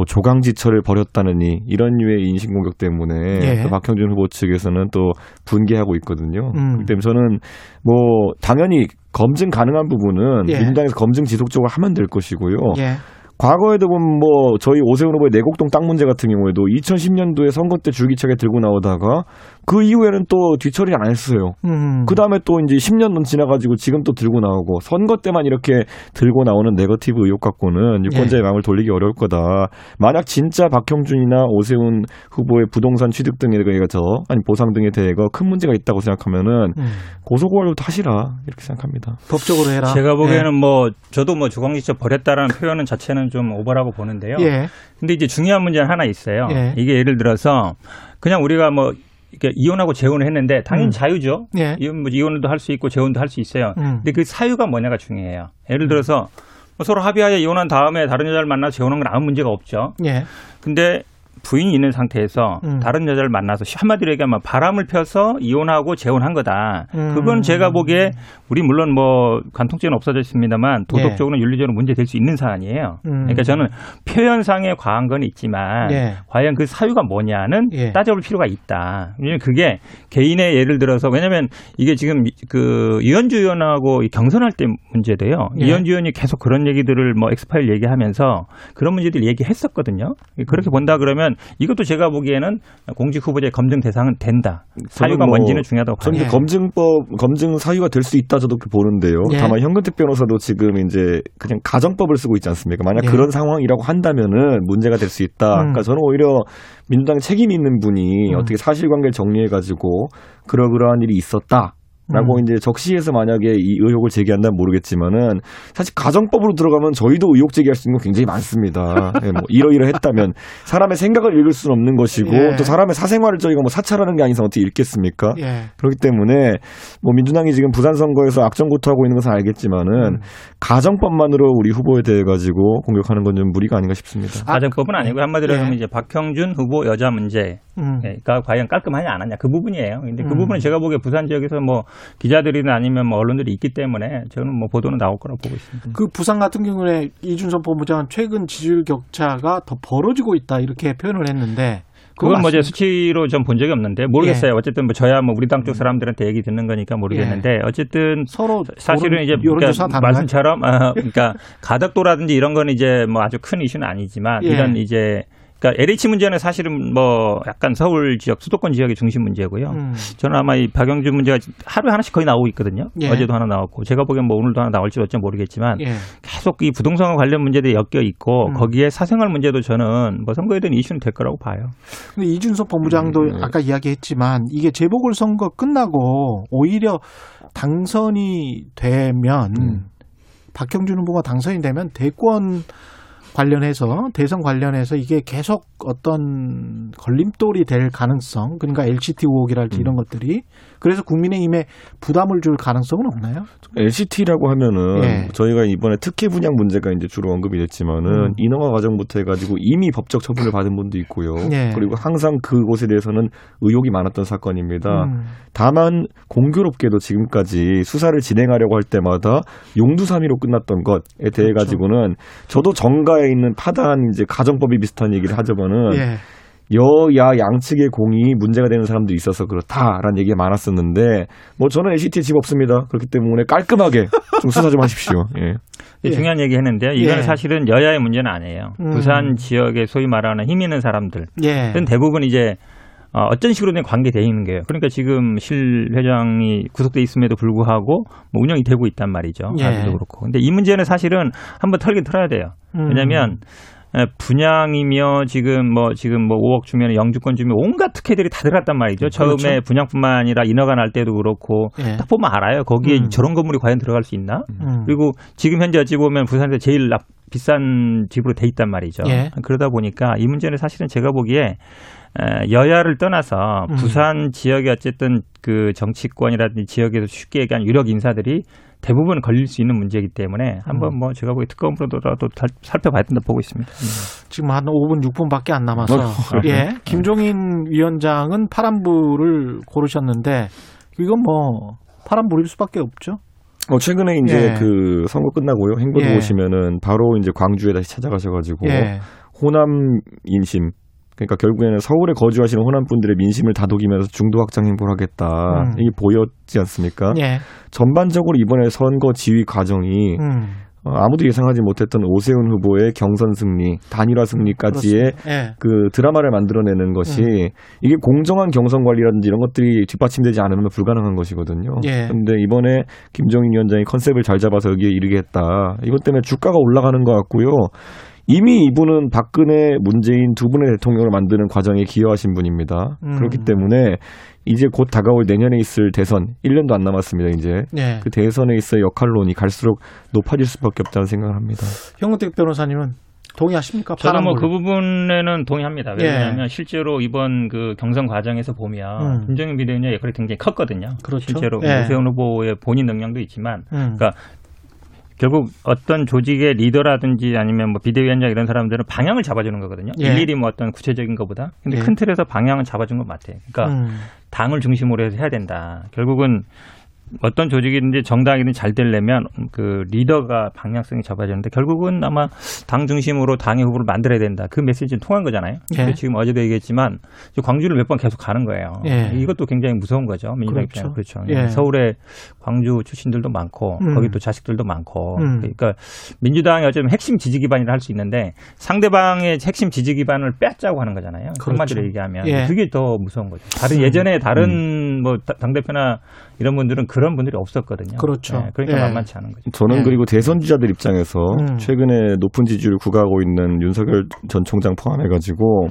뭐 조강지처를 벌였다느니 이런 류의 인신 공격 때문에
예.
또 박형준 후보 측에서는 또 분개하고 있거든요.
음.
그렇기 때문에 저는 뭐 당연히 검증 가능한 부분은
예.
민주당에서 검증 지속적으로 하면 될 것이고요.
예.
과거에도 보면 뭐 저희 오세훈 후보의 내곡동 땅 문제 같은 경우에도 2010년도에 선거 때 줄기차게 들고 나오다가 그 이후에는 또 뒤처리를 안 했어요.
음.
그 다음에 또 이제 10년 은 지나가지고 지금 또 들고 나오고 선거 때만 이렇게 들고 나오는 네거티브 의혹 갖고는 유권자의
예.
마음을 돌리기 어려울 거다. 만약 진짜 박형준이나 오세훈 후보의 부동산 취득 등에 대해서 아니 보상 등에 대해서 큰 문제가 있다고 생각하면은
음.
고소고발부터 하시라 이렇게 생각합니다.
법적으로 해라.
제가 보기에는
예.
뭐 저도 뭐 주광지처 버렸다라는 표현은 자체는 좀 오버라고 보는데요.
예.
근데 이제 중요한 문제는 하나 있어요.
예.
이게 예를 들어서 그냥 우리가 뭐 이렇게 이혼하고 재혼을 했는데 당연히
음.
자유죠.
예.
이혼 뭐 이혼도 할 수 있고 재혼도 할 수 있어요.
음.
근데 그 사유가 뭐냐가 중요해요. 예를 들어서 뭐 서로 합의하에 이혼한 다음에 다른 여자를 만나서 재혼한 건 아무 문제가 없죠.
예.
근데 부인이 있는 상태에서
음.
다른 여자를 만나서 한마디로 얘기하면 바람을 펴서 이혼하고 재혼한 거다.
음.
그건 제가 보기에 우리 물론 뭐 관통죄는 없어졌습니다만 도덕적으로는 윤리적으로 문제 될 수 있는 사안이에요.
음.
그러니까 저는 표현상의 과한 건 있지만
예.
과연 그 사유가 뭐냐는
예.
따져볼 필요가 있다. 왜냐면 그게 개인의 예를 들어서 왜냐면 이게 지금 그 이현주 의원하고 이 경선할 때 문제돼요.
예.
이현주 의원이 계속 그런 얘기들을 뭐 엑스파일 얘기하면서 그런 문제들 얘기했었거든요. 그렇게 본다 그러면 이것도 제가 보기에는 공직 후보자의 검증 대상은 된다. 사유가
뭐
뭔지는 중요하다고
저는
봐요.
이제 검증법 검증 사유가 될 수 있다 저도 그렇게 보는데요.
예.
다만 현근택 변호사도 지금 이제 그냥 가정법을 쓰고 있지 않습니까? 만약
예.
그런 상황이라고 한다면은 문제가 될 수 있다.
음.
그러니까 저는 오히려 민주당 책임 있는 분이
음.
어떻게 사실관계를 정리해 가지고 그러그러한 일이 있었다. 라고
음.
이제 적시해서 만약에 이 의혹을 제기한다면 모르겠지만은 사실 가정법으로 들어가면 저희도 의혹 제기할 수 있는 건 굉장히 많습니다. 예, 뭐 이러이러했다면 사람의 생각을 읽을 수는 없는 것이고
예.
또 사람의 사생활을 저희가 뭐 사찰하는 게 아니서 어떻게 읽겠습니까?
예.
그렇기 때문에 뭐 민주당이 지금 부산 선거에서 악정구토하고 있는 것은 알겠지만은
음.
가정법만으로 우리 후보에 대해 가지고 공격하는 건 좀 무리가 아닌가 싶습니다.
가정법은 아니고 한마디로
예.
하면 이제 박형준 후보 여자 문제
음.
가 과연 깔끔하냐 안 하냐 그 부분이에요. 근데 그
음.
부분은 제가 보기에 부산 지역에서 뭐 기자들이나 아니면 뭐 언론들이 있기 때문에 저는 뭐 보도는 나올 거라고 보고 있습니다.
그 부산 같은 경우에 이준석 본부장은 최근 지지율 격차가 더 벌어지고 있다 이렇게 표현을 했는데
그건 뭐 이제? 수치로 좀 본 적이 없는데 모르겠어요. 어쨌든 뭐 저야 뭐 우리 당 쪽 사람들한테 얘기 듣는 거니까 모르겠는데 어쨌든
서로
사실은 이제 그러니까? 말씀처럼 어, 그러니까 가덕도라든지 이런 건 이제 뭐 아주 큰 이슈는 아니지만
예.
이런 이제 그러니까 LH 문제는 사실은 뭐 약간 서울 지역 수도권 지역의 중심 문제고요.
음.
저는 아마 이 박영준 문제가 하루에 하나씩 거의 나오고 있거든요.
예.
어제도 하나 나왔고 제가 보기엔 뭐 오늘도 하나 나올지 어찌 모르겠지만
예.
계속 이 부동산 관련 문제들이 엮여 있고
음.
거기에 사생활 문제도 저는 뭐 선거에 대한 이슈는 될 거라고 봐요.
근데 이준석 본부장도
음, 네.
아까 이야기했지만 이게 재보궐 선거 끝나고 오히려 당선이 되면
음.
박형준 후보가 당선이 되면 대권 관련해서 대선 관련해서 이게 계속 어떤 걸림돌이 될 가능성 그러니까 LCT 의혹이랄지
음.
이런 것들이 그래서 국민의힘에 부담을 줄 가능성은 없나요?
LCT라고 하면은
예.
저희가 이번에 특혜 분양 문제가 이제 주로 언급이 됐지만은
음.
인허가 과정부터 해가지고 이미 법적 처분을 받은 분도 있고요.
예.
그리고 항상 그곳에 대해서는 의혹이 많았던 사건입니다.
음.
다만 공교롭게도 지금까지 수사를 진행하려고 할 때마다 용두사미로 끝났던 것에 대해
그렇죠.
가지고는 저도 정가에 있는 파다한 이제 가정법이 비슷한 얘기를 하자면은
예.
여야 양측의 공이 문제가 되는 사람도 있어서 그렇다라는 얘기가 많았었는데 뭐 저는 NCT 집 없습니다. 그렇기 때문에 깔끔하게 좀 수사 좀 하십시오. 예.
예.
중요한 얘기 했는데요. 이거는
예.
사실은 여야의 문제는 아니에요.
음.
부산 지역에 소위 말하는 힘 있는 사람들.
예.
은 대부분 이제 어, 어떤 식으로든 관계돼 있는 거예요. 그러니까 지금 실 회장이 구속돼 있음에도 불구하고 뭐 운영이 되고 있단 말이죠.
예.
아직도 그렇고. 근데 이 문제는 사실은 한번 털긴 털어야 돼요.
음.
왜냐하면 에, 분양이며 지금 뭐 지금 뭐 5억 주면 영주권 주면 온갖 특혜들이 다 들어갔단 말이죠. 처음에
그렇죠.
분양뿐만 아니라 인허가 날 때도 그렇고
예.
딱 보면 알아요. 거기에
음.
저런 건물이 과연 들어갈 수 있나?
음.
그리고 지금 현재 어찌 보면 부산에서 제일 납- 비싼 집으로 돼 있단 말이죠.
예.
그러다 보니까 이 문제는 사실은 제가 보기에 에, 여야를 떠나서
음.
부산 지역의 어쨌든 그 정치권이라든지 지역에서 쉽게 얘기한 유력 인사들이 대부분 걸릴 수 있는 문제이기 때문에 한번 뭐 제가 보기에 특검으로라도 살- 살펴봐야 된다 보고 있습니다.
지금 한 5분 6분밖에 안 남아서
어,
예 김종인 위원장은 파란불을 고르셨는데 이건 뭐 파란불일 수밖에 없죠.
어, 최근에 이제
예.
그 선거 끝나고요. 행보도
예.
보시면은 바로 이제 광주에 다시 찾아가셔가지고
예.
호남 인심 그러니까 결국에는 서울에 거주하시는 호남 분들의 민심을 다독이면서 중도 확장 행보를 하겠다
음.
이게 보였지 않습니까?
예.
전반적으로 이번에 선거 지휘 과정이
음.
어, 아무도 예상하지 못했던 오세훈 후보의 경선 승리, 단일화 승리까지의.
예.
그 드라마를 만들어내는 것이
음.
이게 공정한 경선 관리라든지 이런 것들이 뒷받침되지 않으면 불가능한 것이거든요.
예.
그런데 이번에 김종인 위원장이 컨셉을 잘 잡아서 여기에 이르게 했다. 이것 때문에 주가가 올라가는 것 같고요. 이미 이분은 박근혜, 문재인 두 분의 대통령을 만드는 과정에 기여하신 분입니다.
음.
그렇기 때문에 이제 곧 다가올 내년에 있을 대선 1년도 안 남았습니다. 이제
예.
그 대선에 있어 역할론이 갈수록 높아질 수밖에 없다는 생각을 합니다.
형은택 변호사님은 동의하십니까?
저는 뭐. 그 부분에는 동의합니다.
예.
왜냐하면 실제로 이번 그 경선 과정에서 보면
음.
김정인 비대위원장의 역할이 굉장히 컸거든요.
그렇죠.
실제로
예.
오세훈 후보의 본인 능력도 있지만,
음.
그러니까 결국 어떤 조직의 리더라든지 아니면 뭐 비대위원장 이런 사람들은 방향을 잡아주는 거거든요.
예.
일일이 뭐 어떤 구체적인 것보다. 근데
예.
큰 틀에서 방향을 잡아준 것 같아요. 그러니까
음.
당을 중심으로 해서 해야 된다. 결국은 어떤 조직이든지 정당이든 잘 되려면 그 리더가 방향성이 잡아야 되는데 결국은 아마 당 중심으로 당의 후보를 만들어야 된다. 그 메시지는 통한 거잖아요.
예.
지금 어제도 얘기했지만 광주를 몇 번 계속 가는 거예요.
예.
이것도 굉장히 무서운 거죠. 민주당
그렇죠.
입장에서 그렇죠.
예.
서울에 광주 출신들도 많고
음.
거기 또 자식들도 많고
음.
그러니까 민주당이 어쩌면 핵심 지지 기반이라 할 수 있는데 상대방의 핵심 지지 기반을 뺏자고 하는 거잖아요.
그렇죠.
한마디로 얘기하면
예.
그게 더 무서운 거죠. 다른
음.
예전에 다른 뭐당 대표나 이런 분들은 그런 분들이 없었거든요.
그렇죠.
예, 그러니까
예.
만만치 않은 거죠.
저는
예.
그리고 대선 주자들 입장에서
음.
최근에 높은 지지율을 구가하고 있는 윤석열 전 총장 포함해가지고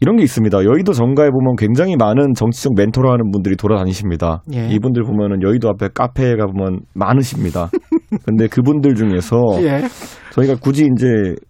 이런 게 있습니다. 여의도 정가에 보면 굉장히 많은 정치적 멘토를 하는 분들이 돌아다니십니다.
예.
이분들 보면은 여의도 앞에 카페에 가보면 많으십니다. 근데 그분들 중에서
예.
저희가 굳이 이제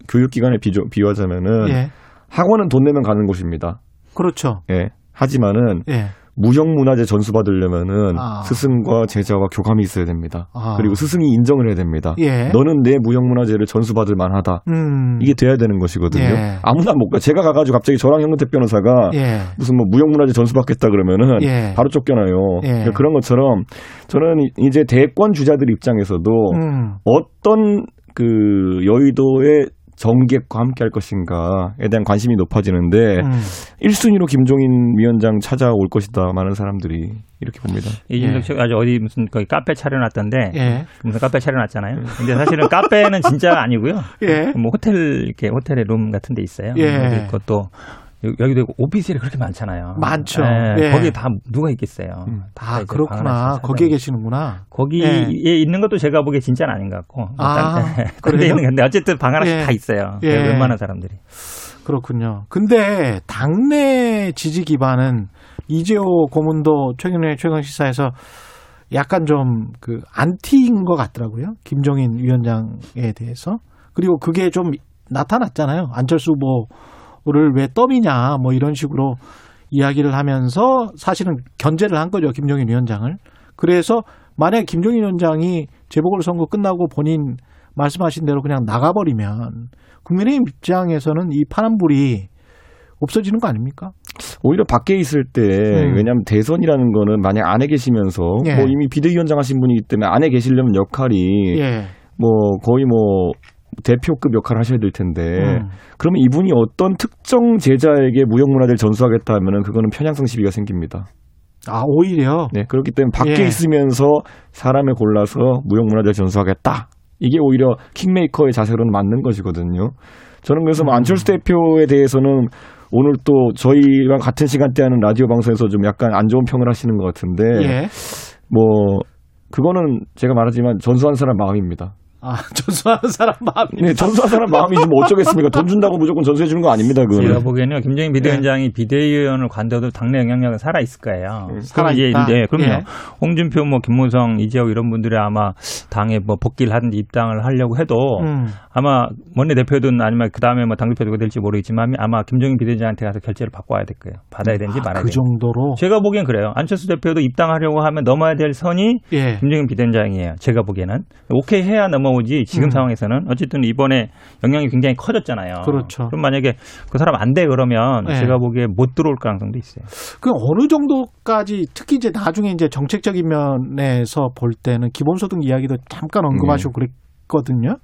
교육기관에 비교, 비유하자면은
예.
학원은 돈 내면 가는 곳입니다.
그렇죠.
예. 하지만은
예.
무형문화재 전수 받으려면은
아.
스승과 제자와 교감이 있어야 됩니다.
아.
그리고 스승이 인정을 해야 됩니다.
예.
너는 내 무형문화재를 전수받을 만하다.
음.
이게 돼야 되는 것이거든요.
예.
아무나 못 가. 제가 가가지고 갑자기 저랑 형근택 변호사가
예.
무슨 뭐 무형문화재 전수받겠다 그러면은
예.
바로 쫓겨나요.
예.
그러니까 그런 것처럼 저는 이- 이제 대권 주자들 입장에서도
음.
어떤 그 여의도의 정객과 함께 할 것인가에 대한 관심이 높아지는데
음.
1순위로 김종인 위원장 찾아올 것이다. 많은 사람들이 이렇게 봅니다.
이준석
예.
씨가 아주 어디 무슨 거기 카페 차려놨던데
예.
무슨 카페 차려놨잖아요. 근데 사실은 카페는 진짜 아니고요.
예.
뭐 호텔 이렇게 호텔의 룸 같은 데 있어요.
예.
그것도 여- 여기도 오피스텔이 그렇게 많잖아요.
많죠.
예,
예.
거기 다 누가 있겠어요. 다
아,
이제 방
그렇구나. 거기에. 계시는구나.
거기에
예.
있는 것도 제가 보기에 진짜는 아닌 것 같고. 뭐
아,
딴-
그래요?
근데, 근데 어쨌든 방 하나씩
예.
다 있어요.
예.
웬만한 사람들이.
그렇군요. 근데 당내 지지 기반은 이재호 고문도 최근에 최강 시사에서 약간 좀 그 안티인 것 같더라고요. 김종인 위원장에 대해서. 그리고 그게 좀 나타났잖아요. 안철수 후보 를 왜 떠미냐 뭐 이런 식으로 이야기를 하면서 사실은 견제를 한 거죠. 김종인 위원장을. 그래서 만약에 김종인 위원장이 재보궐선거 끝나고 본인 말씀하신 대로 그냥 나가버리면 국민의힘 입장에서는 이 파란불이 없어지는 거 아닙니까?
오히려 밖에 있을 때
음.
왜냐하면 대선이라는 거는 만약 안에 계시면서
예.
뭐 이미 비대위원장 하신 분이기 때문에 안에 계시려면 역할이
예.
뭐 거의 뭐 대표급 역할을 하셔야 될 텐데
음.
그러면 이분이 어떤 특정 제자에게 무형문화재를 전수하겠다 하면은 그거는 편향성 시비가 생깁니다.
아 오히려
네 그렇기 때문에 밖에
예.
있으면서 사람을 골라서 무형문화재를 전수하겠다. 이게 오히려 킹메이커의 자세로는 맞는 것이거든요. 저는 그래서 뭐
음.
안철수 대표에 대해서는 오늘 또 저희랑 같은 시간대 하는 라디오 방송에서 좀 약간 안 좋은 평을 하시는 것 같은데
예.
뭐 그거는 제가 말하지만 전수한 사람 마음입니다.
아 전수하는 사람 마음이
네, 전수한 사람 마음이지 뭐 어쩌겠습니까? 돈 준다고 무조건 전수해 주는 거 아닙니다.
제가
그거는.
보기에는요, 김정인 비대위원장이 비대위원을 관둬도 당내 영향력은 살아 있을 거예요. 그럼
살아있다?
이제, 네, 그럼요.
예.
홍준표, 뭐 김무성, 이재호 이런 분들이 아마 당에 뭐 복귀를 하든지 입당을 하려고 해도
음.
아마 원내 대표든 아니면 그 다음에 뭐 당대표 누가 될지 모르겠지만 아마 김종인 비대위원장한테 가서 결재를 받고 와야 될 거예요. 받아야 되는지 말아야
그
되는지.
정도로
제가 보기엔 그래요. 안철수 대표도 입당하려고 하면 넘어야 될 선이
예.
김정인 비대위원장이에요. 제가 보기에는 오케이 해야 넘어 오지 지금
음.
상황에서는 어쨌든 이번에 영향이 굉장히 커졌잖아요.
그렇죠.
그럼 만약에 그 사람 안 돼 그러면
네.
제가 보기에 못 들어올 가능성도 있어요.
그 어느 정도까지 특히 이제 나중에 이제 정책적인 면에서 볼 때는 기본소득 이야기도 잠깐 언급하시고
네.
그랬거든요.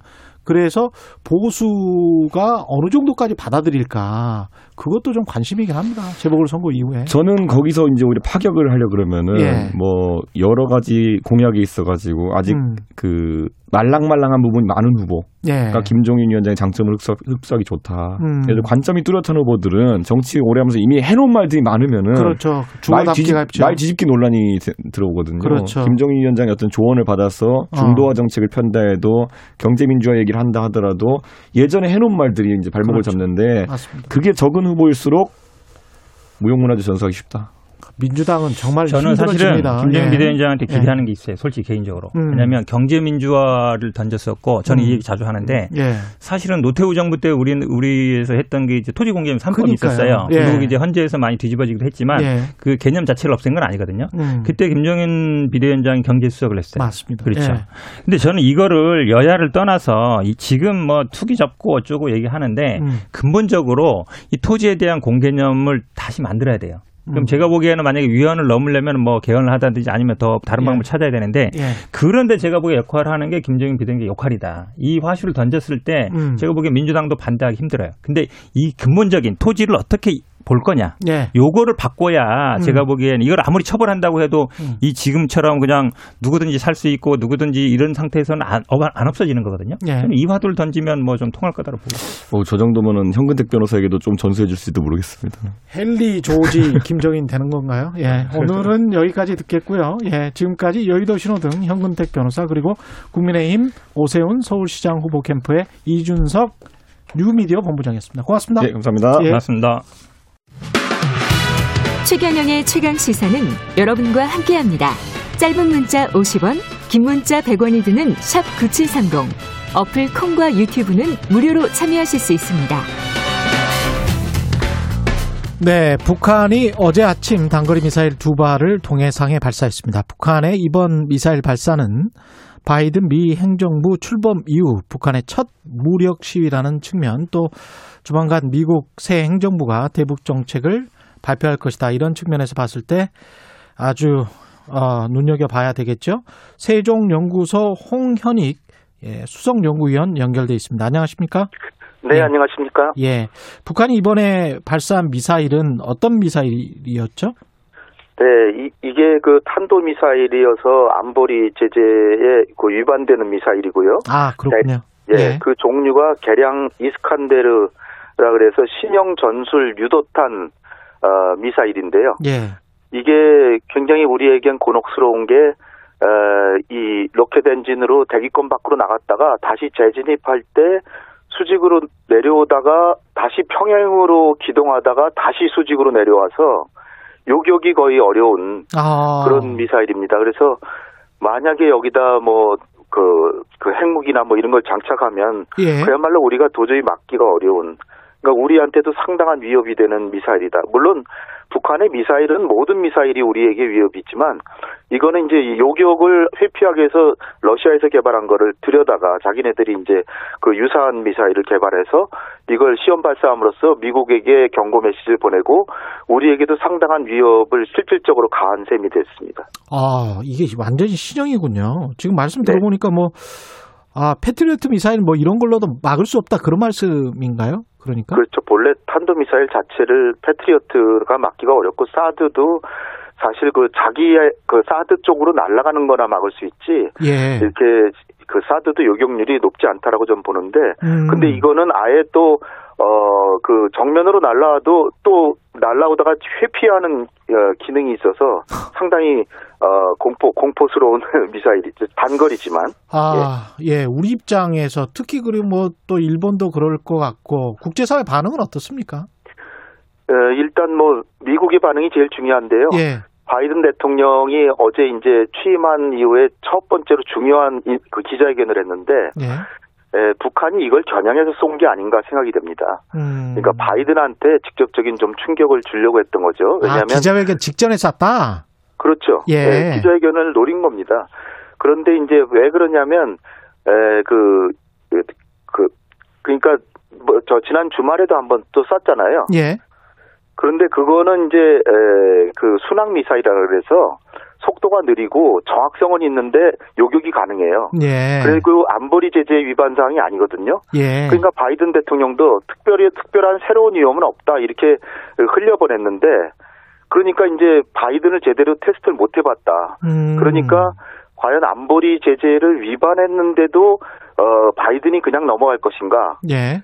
그래서 보수가 어느 정도까지 받아들일까 그것도 좀 관심이긴 합니다. 재보궐 선거 이후에.
저는 거기서 이제 오히려 파격을 하려 그러면은
예.
뭐 여러 가지 공약이 있어가지고 아직
음.
그 말랑말랑한 부분이 많은 후보.
예.
그러니까 김종인 위원장의 장점을 흡수, 흡수하기 좋다.
음.
그래서 관점이 뚜렷한 후보들은 정치 오래 하면서 이미 해놓은 말들이 많으면은
그렇죠.
말, 뒤집. 말 뒤집기 논란이 세- 들어오거든요.
그렇죠.
김종인 위원장의 어떤 조언을 받아서 중도화 정책을 편다 해도 경제민주화 얘기를 한다 하더라도 예전에 해놓은 말들이 이제 발목을
그렇죠.
잡는데
맞습니다.
그게 적은 후보일수록 무용문화재 전수하기 쉽다.
민주당은 정말
저는 사실은. 김정인
예.
비대위원장한테
예.
기대하는 게 있어요. 솔직히 개인적으로.
음.
왜냐하면 경제 민주화를 던졌었고 저는
음.
이 얘기 자주 하는데
예.
사실은 노태우 정부 때 우리 우리에서 했던 게 이제 토지 공개념 3법이
그러니까요.
있었어요.
예.
결국 이제 헌재에서 많이 뒤집어지기도 했지만
예.
그 개념 자체를 없앤 건 아니거든요.
음.
그때 김정인 비대위원장이 경제 수석을 했어요.
맞습니다.
그렇죠.
예.
근데 저는 이거를 여야를 떠나서 이 지금 뭐 투기 접고 어쩌고 얘기하는데
음.
근본적으로 이 토지에 대한 공개념을 다시 만들어야 돼요. 그럼
음.
제가 보기에는 만약에 위원을 넘으려면 뭐 개헌을 하다든지 아니면 더 다른
예.
방법을 찾아야 되는데
예.
그런데 제가 보기에 역할을 하는 게 김정인 비대위원장의 역할이다. 이 화수를 던졌을 때
음.
제가 보기에 민주당도 반대하기 힘들어요. 근데 이 근본적인 토지를 어떻게 볼 거냐.
예.
요거를 바꿔야
음.
제가 보기엔 이걸 아무리 처벌한다고 해도
음.
이 지금처럼 그냥 누구든지 살 수 있고 누구든지 이런 상태에서는 안, 어, 안 없어지는 거거든요.
예.
저는 이 화두를 던지면 뭐 좀 통할 거다고 보고. 어,
저 정도면은 현근택 변호사에게도 좀 전수해 줄지도 모르겠습니다.
헨리 조지 김정인 되는 건가요? 예. 오늘은 여기까지 듣겠고요. 예. 지금까지 여의도 신호등 현근택 변호사 그리고 국민의힘 오세훈 서울시장 후보 캠프의 이준석 뉴미디어 본부장이었습니다. 고맙습니다.
네, 감사합니다.
예.
맞습니다.
최경영의 최강 시사는 여러분과 함께합니다. 짧은 문자 50원, 긴 문자 100원이 드는 샵 9730. 어플 콩과 유튜브는 무료로 참여하실 수 있습니다.
네, 북한이 어제 아침 단거리 미사일 두 발을 동해상에 발사했습니다. 북한의 이번 미사일 발사는 바이든 미 행정부 출범 이후 북한의 첫 무력 시위라는 측면 또 조만간 미국 새 행정부가 대북 정책을 발표할 것이다 이런 측면에서 봤을 때 아주 어, 눈여겨봐야 되겠죠. 세종연구소 홍현익 예, 수석연구위원 연결돼 있습니다. 안녕하십니까?
네,
예.
안녕하십니까?
예. 북한이 이번에 발사한 미사일은 어떤 미사일이었죠?
네, 이, 게그 탄도 미사일이어서 안보리 제재에 그 위반되는 미사일이고요.
아, 그렇군요.
예,
예.
그 종류가 개량 이스칸데르라 그래서 신형 전술 유도탄 어, 미사일인데요.
예.
이게 굉장히 우리에겐 곤혹스러운 게, 어, 이 로켓 엔진으로 대기권 밖으로 나갔다가 다시 재진입할 때 수직으로 내려오다가 다시 평행으로 기동하다가 다시 수직으로 내려와서 요격이 거의 어려운
아.
그런 미사일입니다. 그래서 만약에 여기다 뭐, 그, 그 핵무기나 뭐 이런 걸 장착하면
예.
그야말로 우리가 도저히 막기가 어려운 그러니까 우리한테도 상당한 위협이 되는 미사일이다. 물론 북한의 미사일은 모든 미사일이 우리에게 위협이 있지만 이거는 이제 이 요격을 회피하기 위해서 러시아에서 개발한 거를 들여다가 자기네들이 이제 그 유사한 미사일을 개발해서 이걸 시험 발사함으로써 미국에게 경고 메시지를 보내고 우리에게도 상당한 위협을 실질적으로 가한 셈이 됐습니다.
아, 이게 완전히 신형이군요. 지금 말씀
네.
들어보니까 뭐, 아, 패트리어트 미사일 뭐 이런 걸로도 막을 수 없다 그런 말씀인가요? 그러니까?
그렇죠. 본래 탄도 미사일 자체를 패트리어트가 막기가 어렵고 사드도 사실 그 자기의 그 사드 쪽으로 날아가는 거나 막을 수 있지
예.
이렇게 그 사드도 요격률이 높지 않다라고 좀 보는데
음.
근데 이거는 아예 또 어 그 정면으로 날라와도 또 날라오다가 회피하는 어, 기능이 있어서 상당히 어 공포 공포스러운 미사일이죠 단거리지만
아, 예. 우리 입장에서 특히 그리고 뭐 또 일본도 그럴 것 같고 국제 사회 반응은 어떻습니까?
어, 일단 뭐 미국의 반응이 제일 중요한데요.
예.
바이든 대통령이 어제 이제 취임한 이후에 첫 번째로 중요한 이- 그 기자회견을 했는데
예.
에, 북한이 이걸 겨냥해서 쏜 게 아닌가 생각이 됩니다.
음.
그러니까 바이든한테 직접적인 좀 충격을 주려고 했던 거죠.
아,
왜냐하면
기자회견 직전에 쐈다?
그렇죠.
예.
네, 기자회견을 노린 겁니다. 그런데 이제 왜 그러냐면 에, 그, 그, 그 그러니까 뭐 저 지난 주말에도 한번 또 쐈잖아요.
예.
그런데 그거는 이제 에, 그 순항 미사일이라 그래서 속도가 느리고 정확성은 있는데 요격이 가능해요.
예.
그리고 안보리 제재 위반 사항이 아니거든요.
예.
그러니까 바이든 대통령도 특별히 특별한 새로운 위험은 없다 이렇게 흘려보냈는데 그러니까 이제 바이든을 제대로 테스트를 못 해봤다.
음.
그러니까 과연 안보리 제재를 위반했는데도 어 바이든이 그냥 넘어갈 것인가?
예.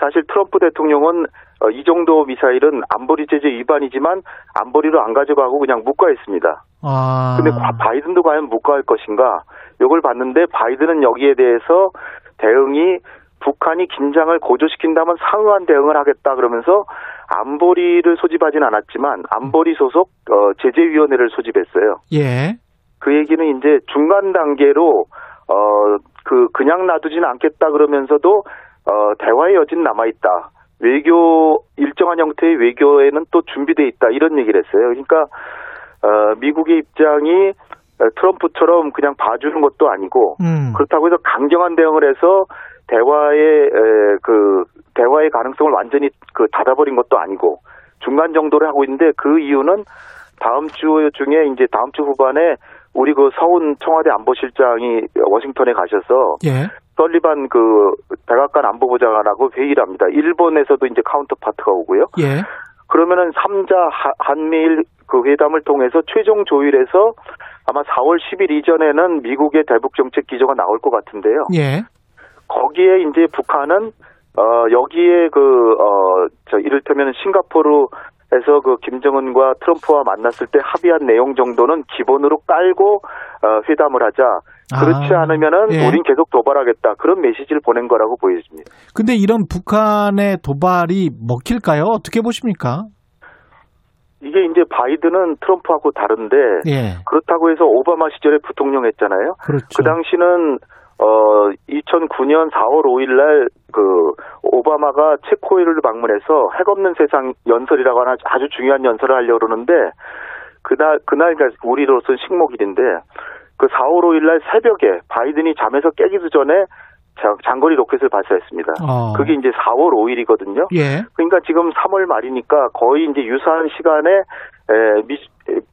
사실 트럼프 대통령은 어, 이 정도 미사일은 안보리 제재 위반이지만 안보리로 안 가져가고 그냥 묵과했습니다.
아.
근데 과- 바이든도 과연 묵과할 것인가? 이걸 봤는데 바이든은 여기에 대해서 대응이 북한이 긴장을 고조시킨다면 상응한 대응을 하겠다 그러면서 안보리를 소집하진 않았지만 안보리 소속 어, 제재위원회를 소집했어요.
예.
그 얘기는 이제 중간 단계로 어 그 그냥 놔두진 않겠다 그러면서도 어 대화의 여진 남아 있다. 외교 일정한 형태의 외교에는 또 준비돼 있다 이런 얘기를 했어요. 그러니까 어 미국의 입장이 어, 트럼프처럼 그냥 봐주는 것도 아니고
음.
그렇다고 해서 강경한 대응을 해서 대화의 에, 그 대화의 가능성을 완전히 그 닫아버린 것도 아니고 중간 정도를 하고 있는데 그 이유는 다음 주 중에 이제 다음 주 후반에 우리 그 서훈 청와대 안보실장이 워싱턴에 가셔서
예.
설리반 그 백악관 안보보좌관하고 회의를 합니다. 일본에서도 이제 counterpart가 오고요.
예.
그러면은 3자 한미일 그 회담을 통해서 최종 조율해서 아마 4월 10일 이전에는 미국의 대북 정책 기조가 나올 것 같은데요.
예.
거기에 이제 북한은 어 여기에 그어저 이를테면 싱가포르 에서 그 김정은과 트럼프와 만났을 때 합의한 내용 정도는 기본으로 깔고 어 회담을 하자. 그렇지
아,
않으면은
예.
우린 계속 도발하겠다. 그런 메시지를 보낸 거라고 보여집니다.
근데 이런 북한의 도발이 먹힐까요? 어떻게 보십니까?
이게 이제 바이든은 트럼프하고 다른데
예.
그렇다고 해서 오바마 시절에 부통령 했잖아요.
그렇죠.
그 당시는 어 2009년 4월 5일 날 그 오바마가 체코를 방문해서 핵 없는 세상 연설이라고 하나 아주 중요한 연설을 하려고 그러는데 그날 그날 우리로서는 식목일인데 그 4월 5일 날 새벽에 바이든이 잠에서 깨기도 전에 자- 장거리 로켓을 발사했습니다.
어.
그게 이제 4월 5일이거든요.
예.
그러니까 지금 3월 말이니까 거의 이제 유사한 시간에 에, 미,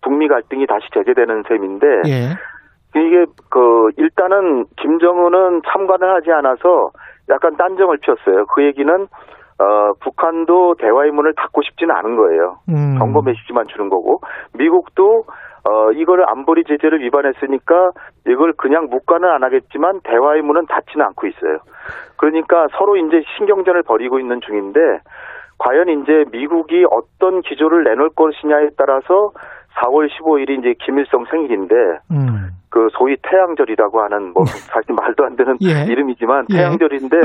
북미 갈등이 다시 재개되는 셈인데
예.
이게 그 일단은 김정은은 참관을 하지 않아서 약간 딴정을 피웠어요. 그 얘기는 어 북한도 대화의 문을 닫고 싶지는 않은 거예요.
음.
경고 메시지만 주는 거고 미국도 어 이거를 안보리 제재를 위반했으니까 이걸 그냥 묵과는 안 하겠지만 대화의 문은 닫지는 않고 있어요. 그러니까 서로 이제 신경전을 벌이고 있는 중인데 과연 이제 미국이 어떤 기조를 내놓을 것이냐에 따라서 4월 15일이 이제 김일성 생일인데
음.
그 소위 태양절이라고 하는 뭐 사실 말도 안 되는
예.
이름이지만
예.
태양절인데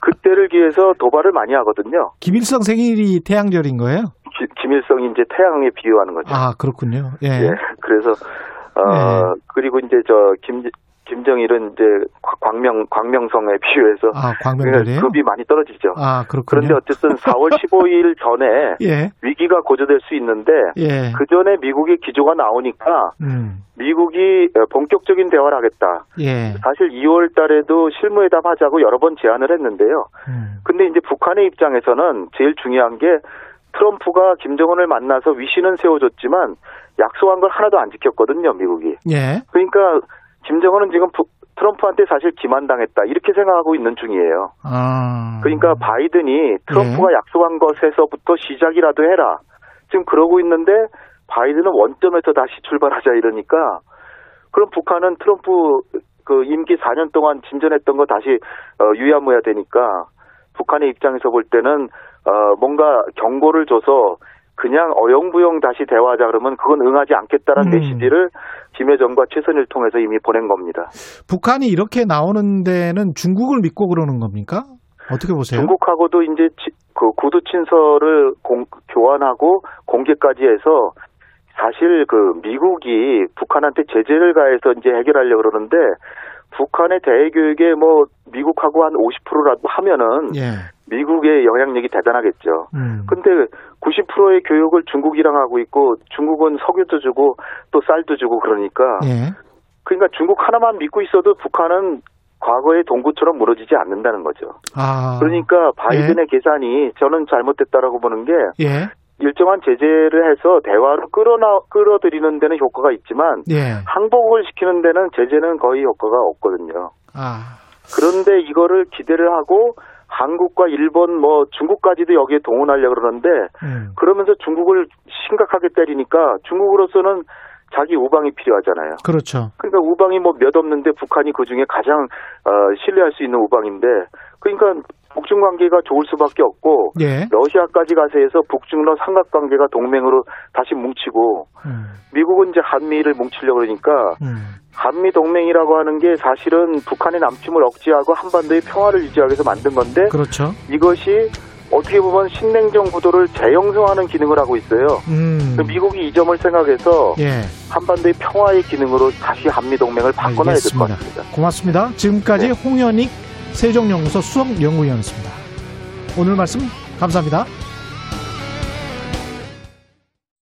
그때를 기해서 도발을 많이 하거든요.
김일성 생일이 태양절인 거예요?
기- 김일성이 이제 태양에 비유하는 거죠.
아, 그렇군요. 예.
예. 그래서 어 그리고 이제 저김 김정일은 이제 과- 광명 광명성에 비유해서
아, 광명절이에요?
급이 많이 떨어지죠.
아, 그렇군요.
그런데 어쨌든 4월 15일 전에
예.
위기가 고조될 수 있는데
예.
그 전에 미국의 기조가 나오니까
음.
미국이 어, 본격적인 대화를 하겠다.
예.
사실 2월 달에도 실무회담 하자고 여러 번 제안을 했는데요.
음.
근데 이제 북한의 입장에서는 제일 중요한 게 트럼프가 김정은을 만나서 위신은 세워줬지만 약속한 걸 하나도 안 지켰거든요, 미국이.
예.
그러니까 김정은은 지금 부- 트럼프한테 사실 기만당했다 이렇게 생각하고 있는 중이에요.
아.
그러니까 바이든이 트럼프가 약속한 것에서부터 시작이라도 해라. 지금 그러고 있는데 바이든은 원점에서 다시 출발하자 이러니까 그럼 북한은 트럼프 그 임기 4년 동안 진전했던 거 다시 어, 유야무야 되니까 북한의 입장에서 볼 때는 어, 뭔가 경고를 줘서 그냥 어영부영 다시 대화하자 그러면 그건 응하지 않겠다라는
음.
메시지를 김여 정과 최선을 통해서 이미 보낸 겁니다.
북한이 이렇게 나오는 데는 중국을 믿고 그러는 겁니까? 어떻게 보세요?
중국하고도 이제 지- 그 구두 친서를 공- 교환하고 공개까지 해서 사실 그 미국이 북한한테 제재를 가해서 이제 해결하려고 그러는데 북한의 대외 교육에 뭐 미국하고 한 50%라도 하면은
예.
미국의 영향력이 대단하겠죠.
음.
근데 90%의 교육을 중국이랑 하고 있고 중국은 석유도 주고 또 쌀도 주고 그러니까
예.
그러니까 중국 하나만 믿고 있어도 북한은 과거의 동구처럼 무너지지 않는다는 거죠.
아.
그러니까 바이든의 계산이 저는 잘못됐다라고 보는 게
예.
일정한 제재를 해서 대화로 끌어나 끌어들이는 데는 효과가 있지만
예.
항복을 시키는 데는 제재는 거의 효과가 없거든요.
아,
그런데 이거를 기대를 하고 한국과 일본 뭐 중국까지도 여기에 동원하려 그러는데
음.
그러면서 중국을 심각하게 때리니까 중국으로서는 자기 우방이 필요하잖아요.
그렇죠.
그러니까 우방이 뭐 몇 없는데 북한이 그 중에 가장 어, 신뢰할 수 있는 우방인데 그러니까 북중 관계가 좋을 수밖에 없고
예.
러시아까지 가서 해서 북중러 삼각 관계가 동맹으로 다시 뭉치고
음.
미국은 이제 한미를 뭉치려고 그러니까
음.
한미 동맹이라고 하는 게 사실은 북한의 남침을 억제하고 한반도의 평화를 유지하기 위해서 만든 건데
그렇죠.
이것이 어떻게 보면 신냉전 구도를 재형성하는 기능을 하고 있어요.
음.
그 미국이 이 점을 생각해서
예.
한반도의 평화의 기능으로 다시 한미 동맹을 바꿔놔야 될 것. 같습니다.
고맙습니다. 지금까지 홍현익 세종연구소 수석연구위원이었습니다. 오늘 말씀 감사합니다.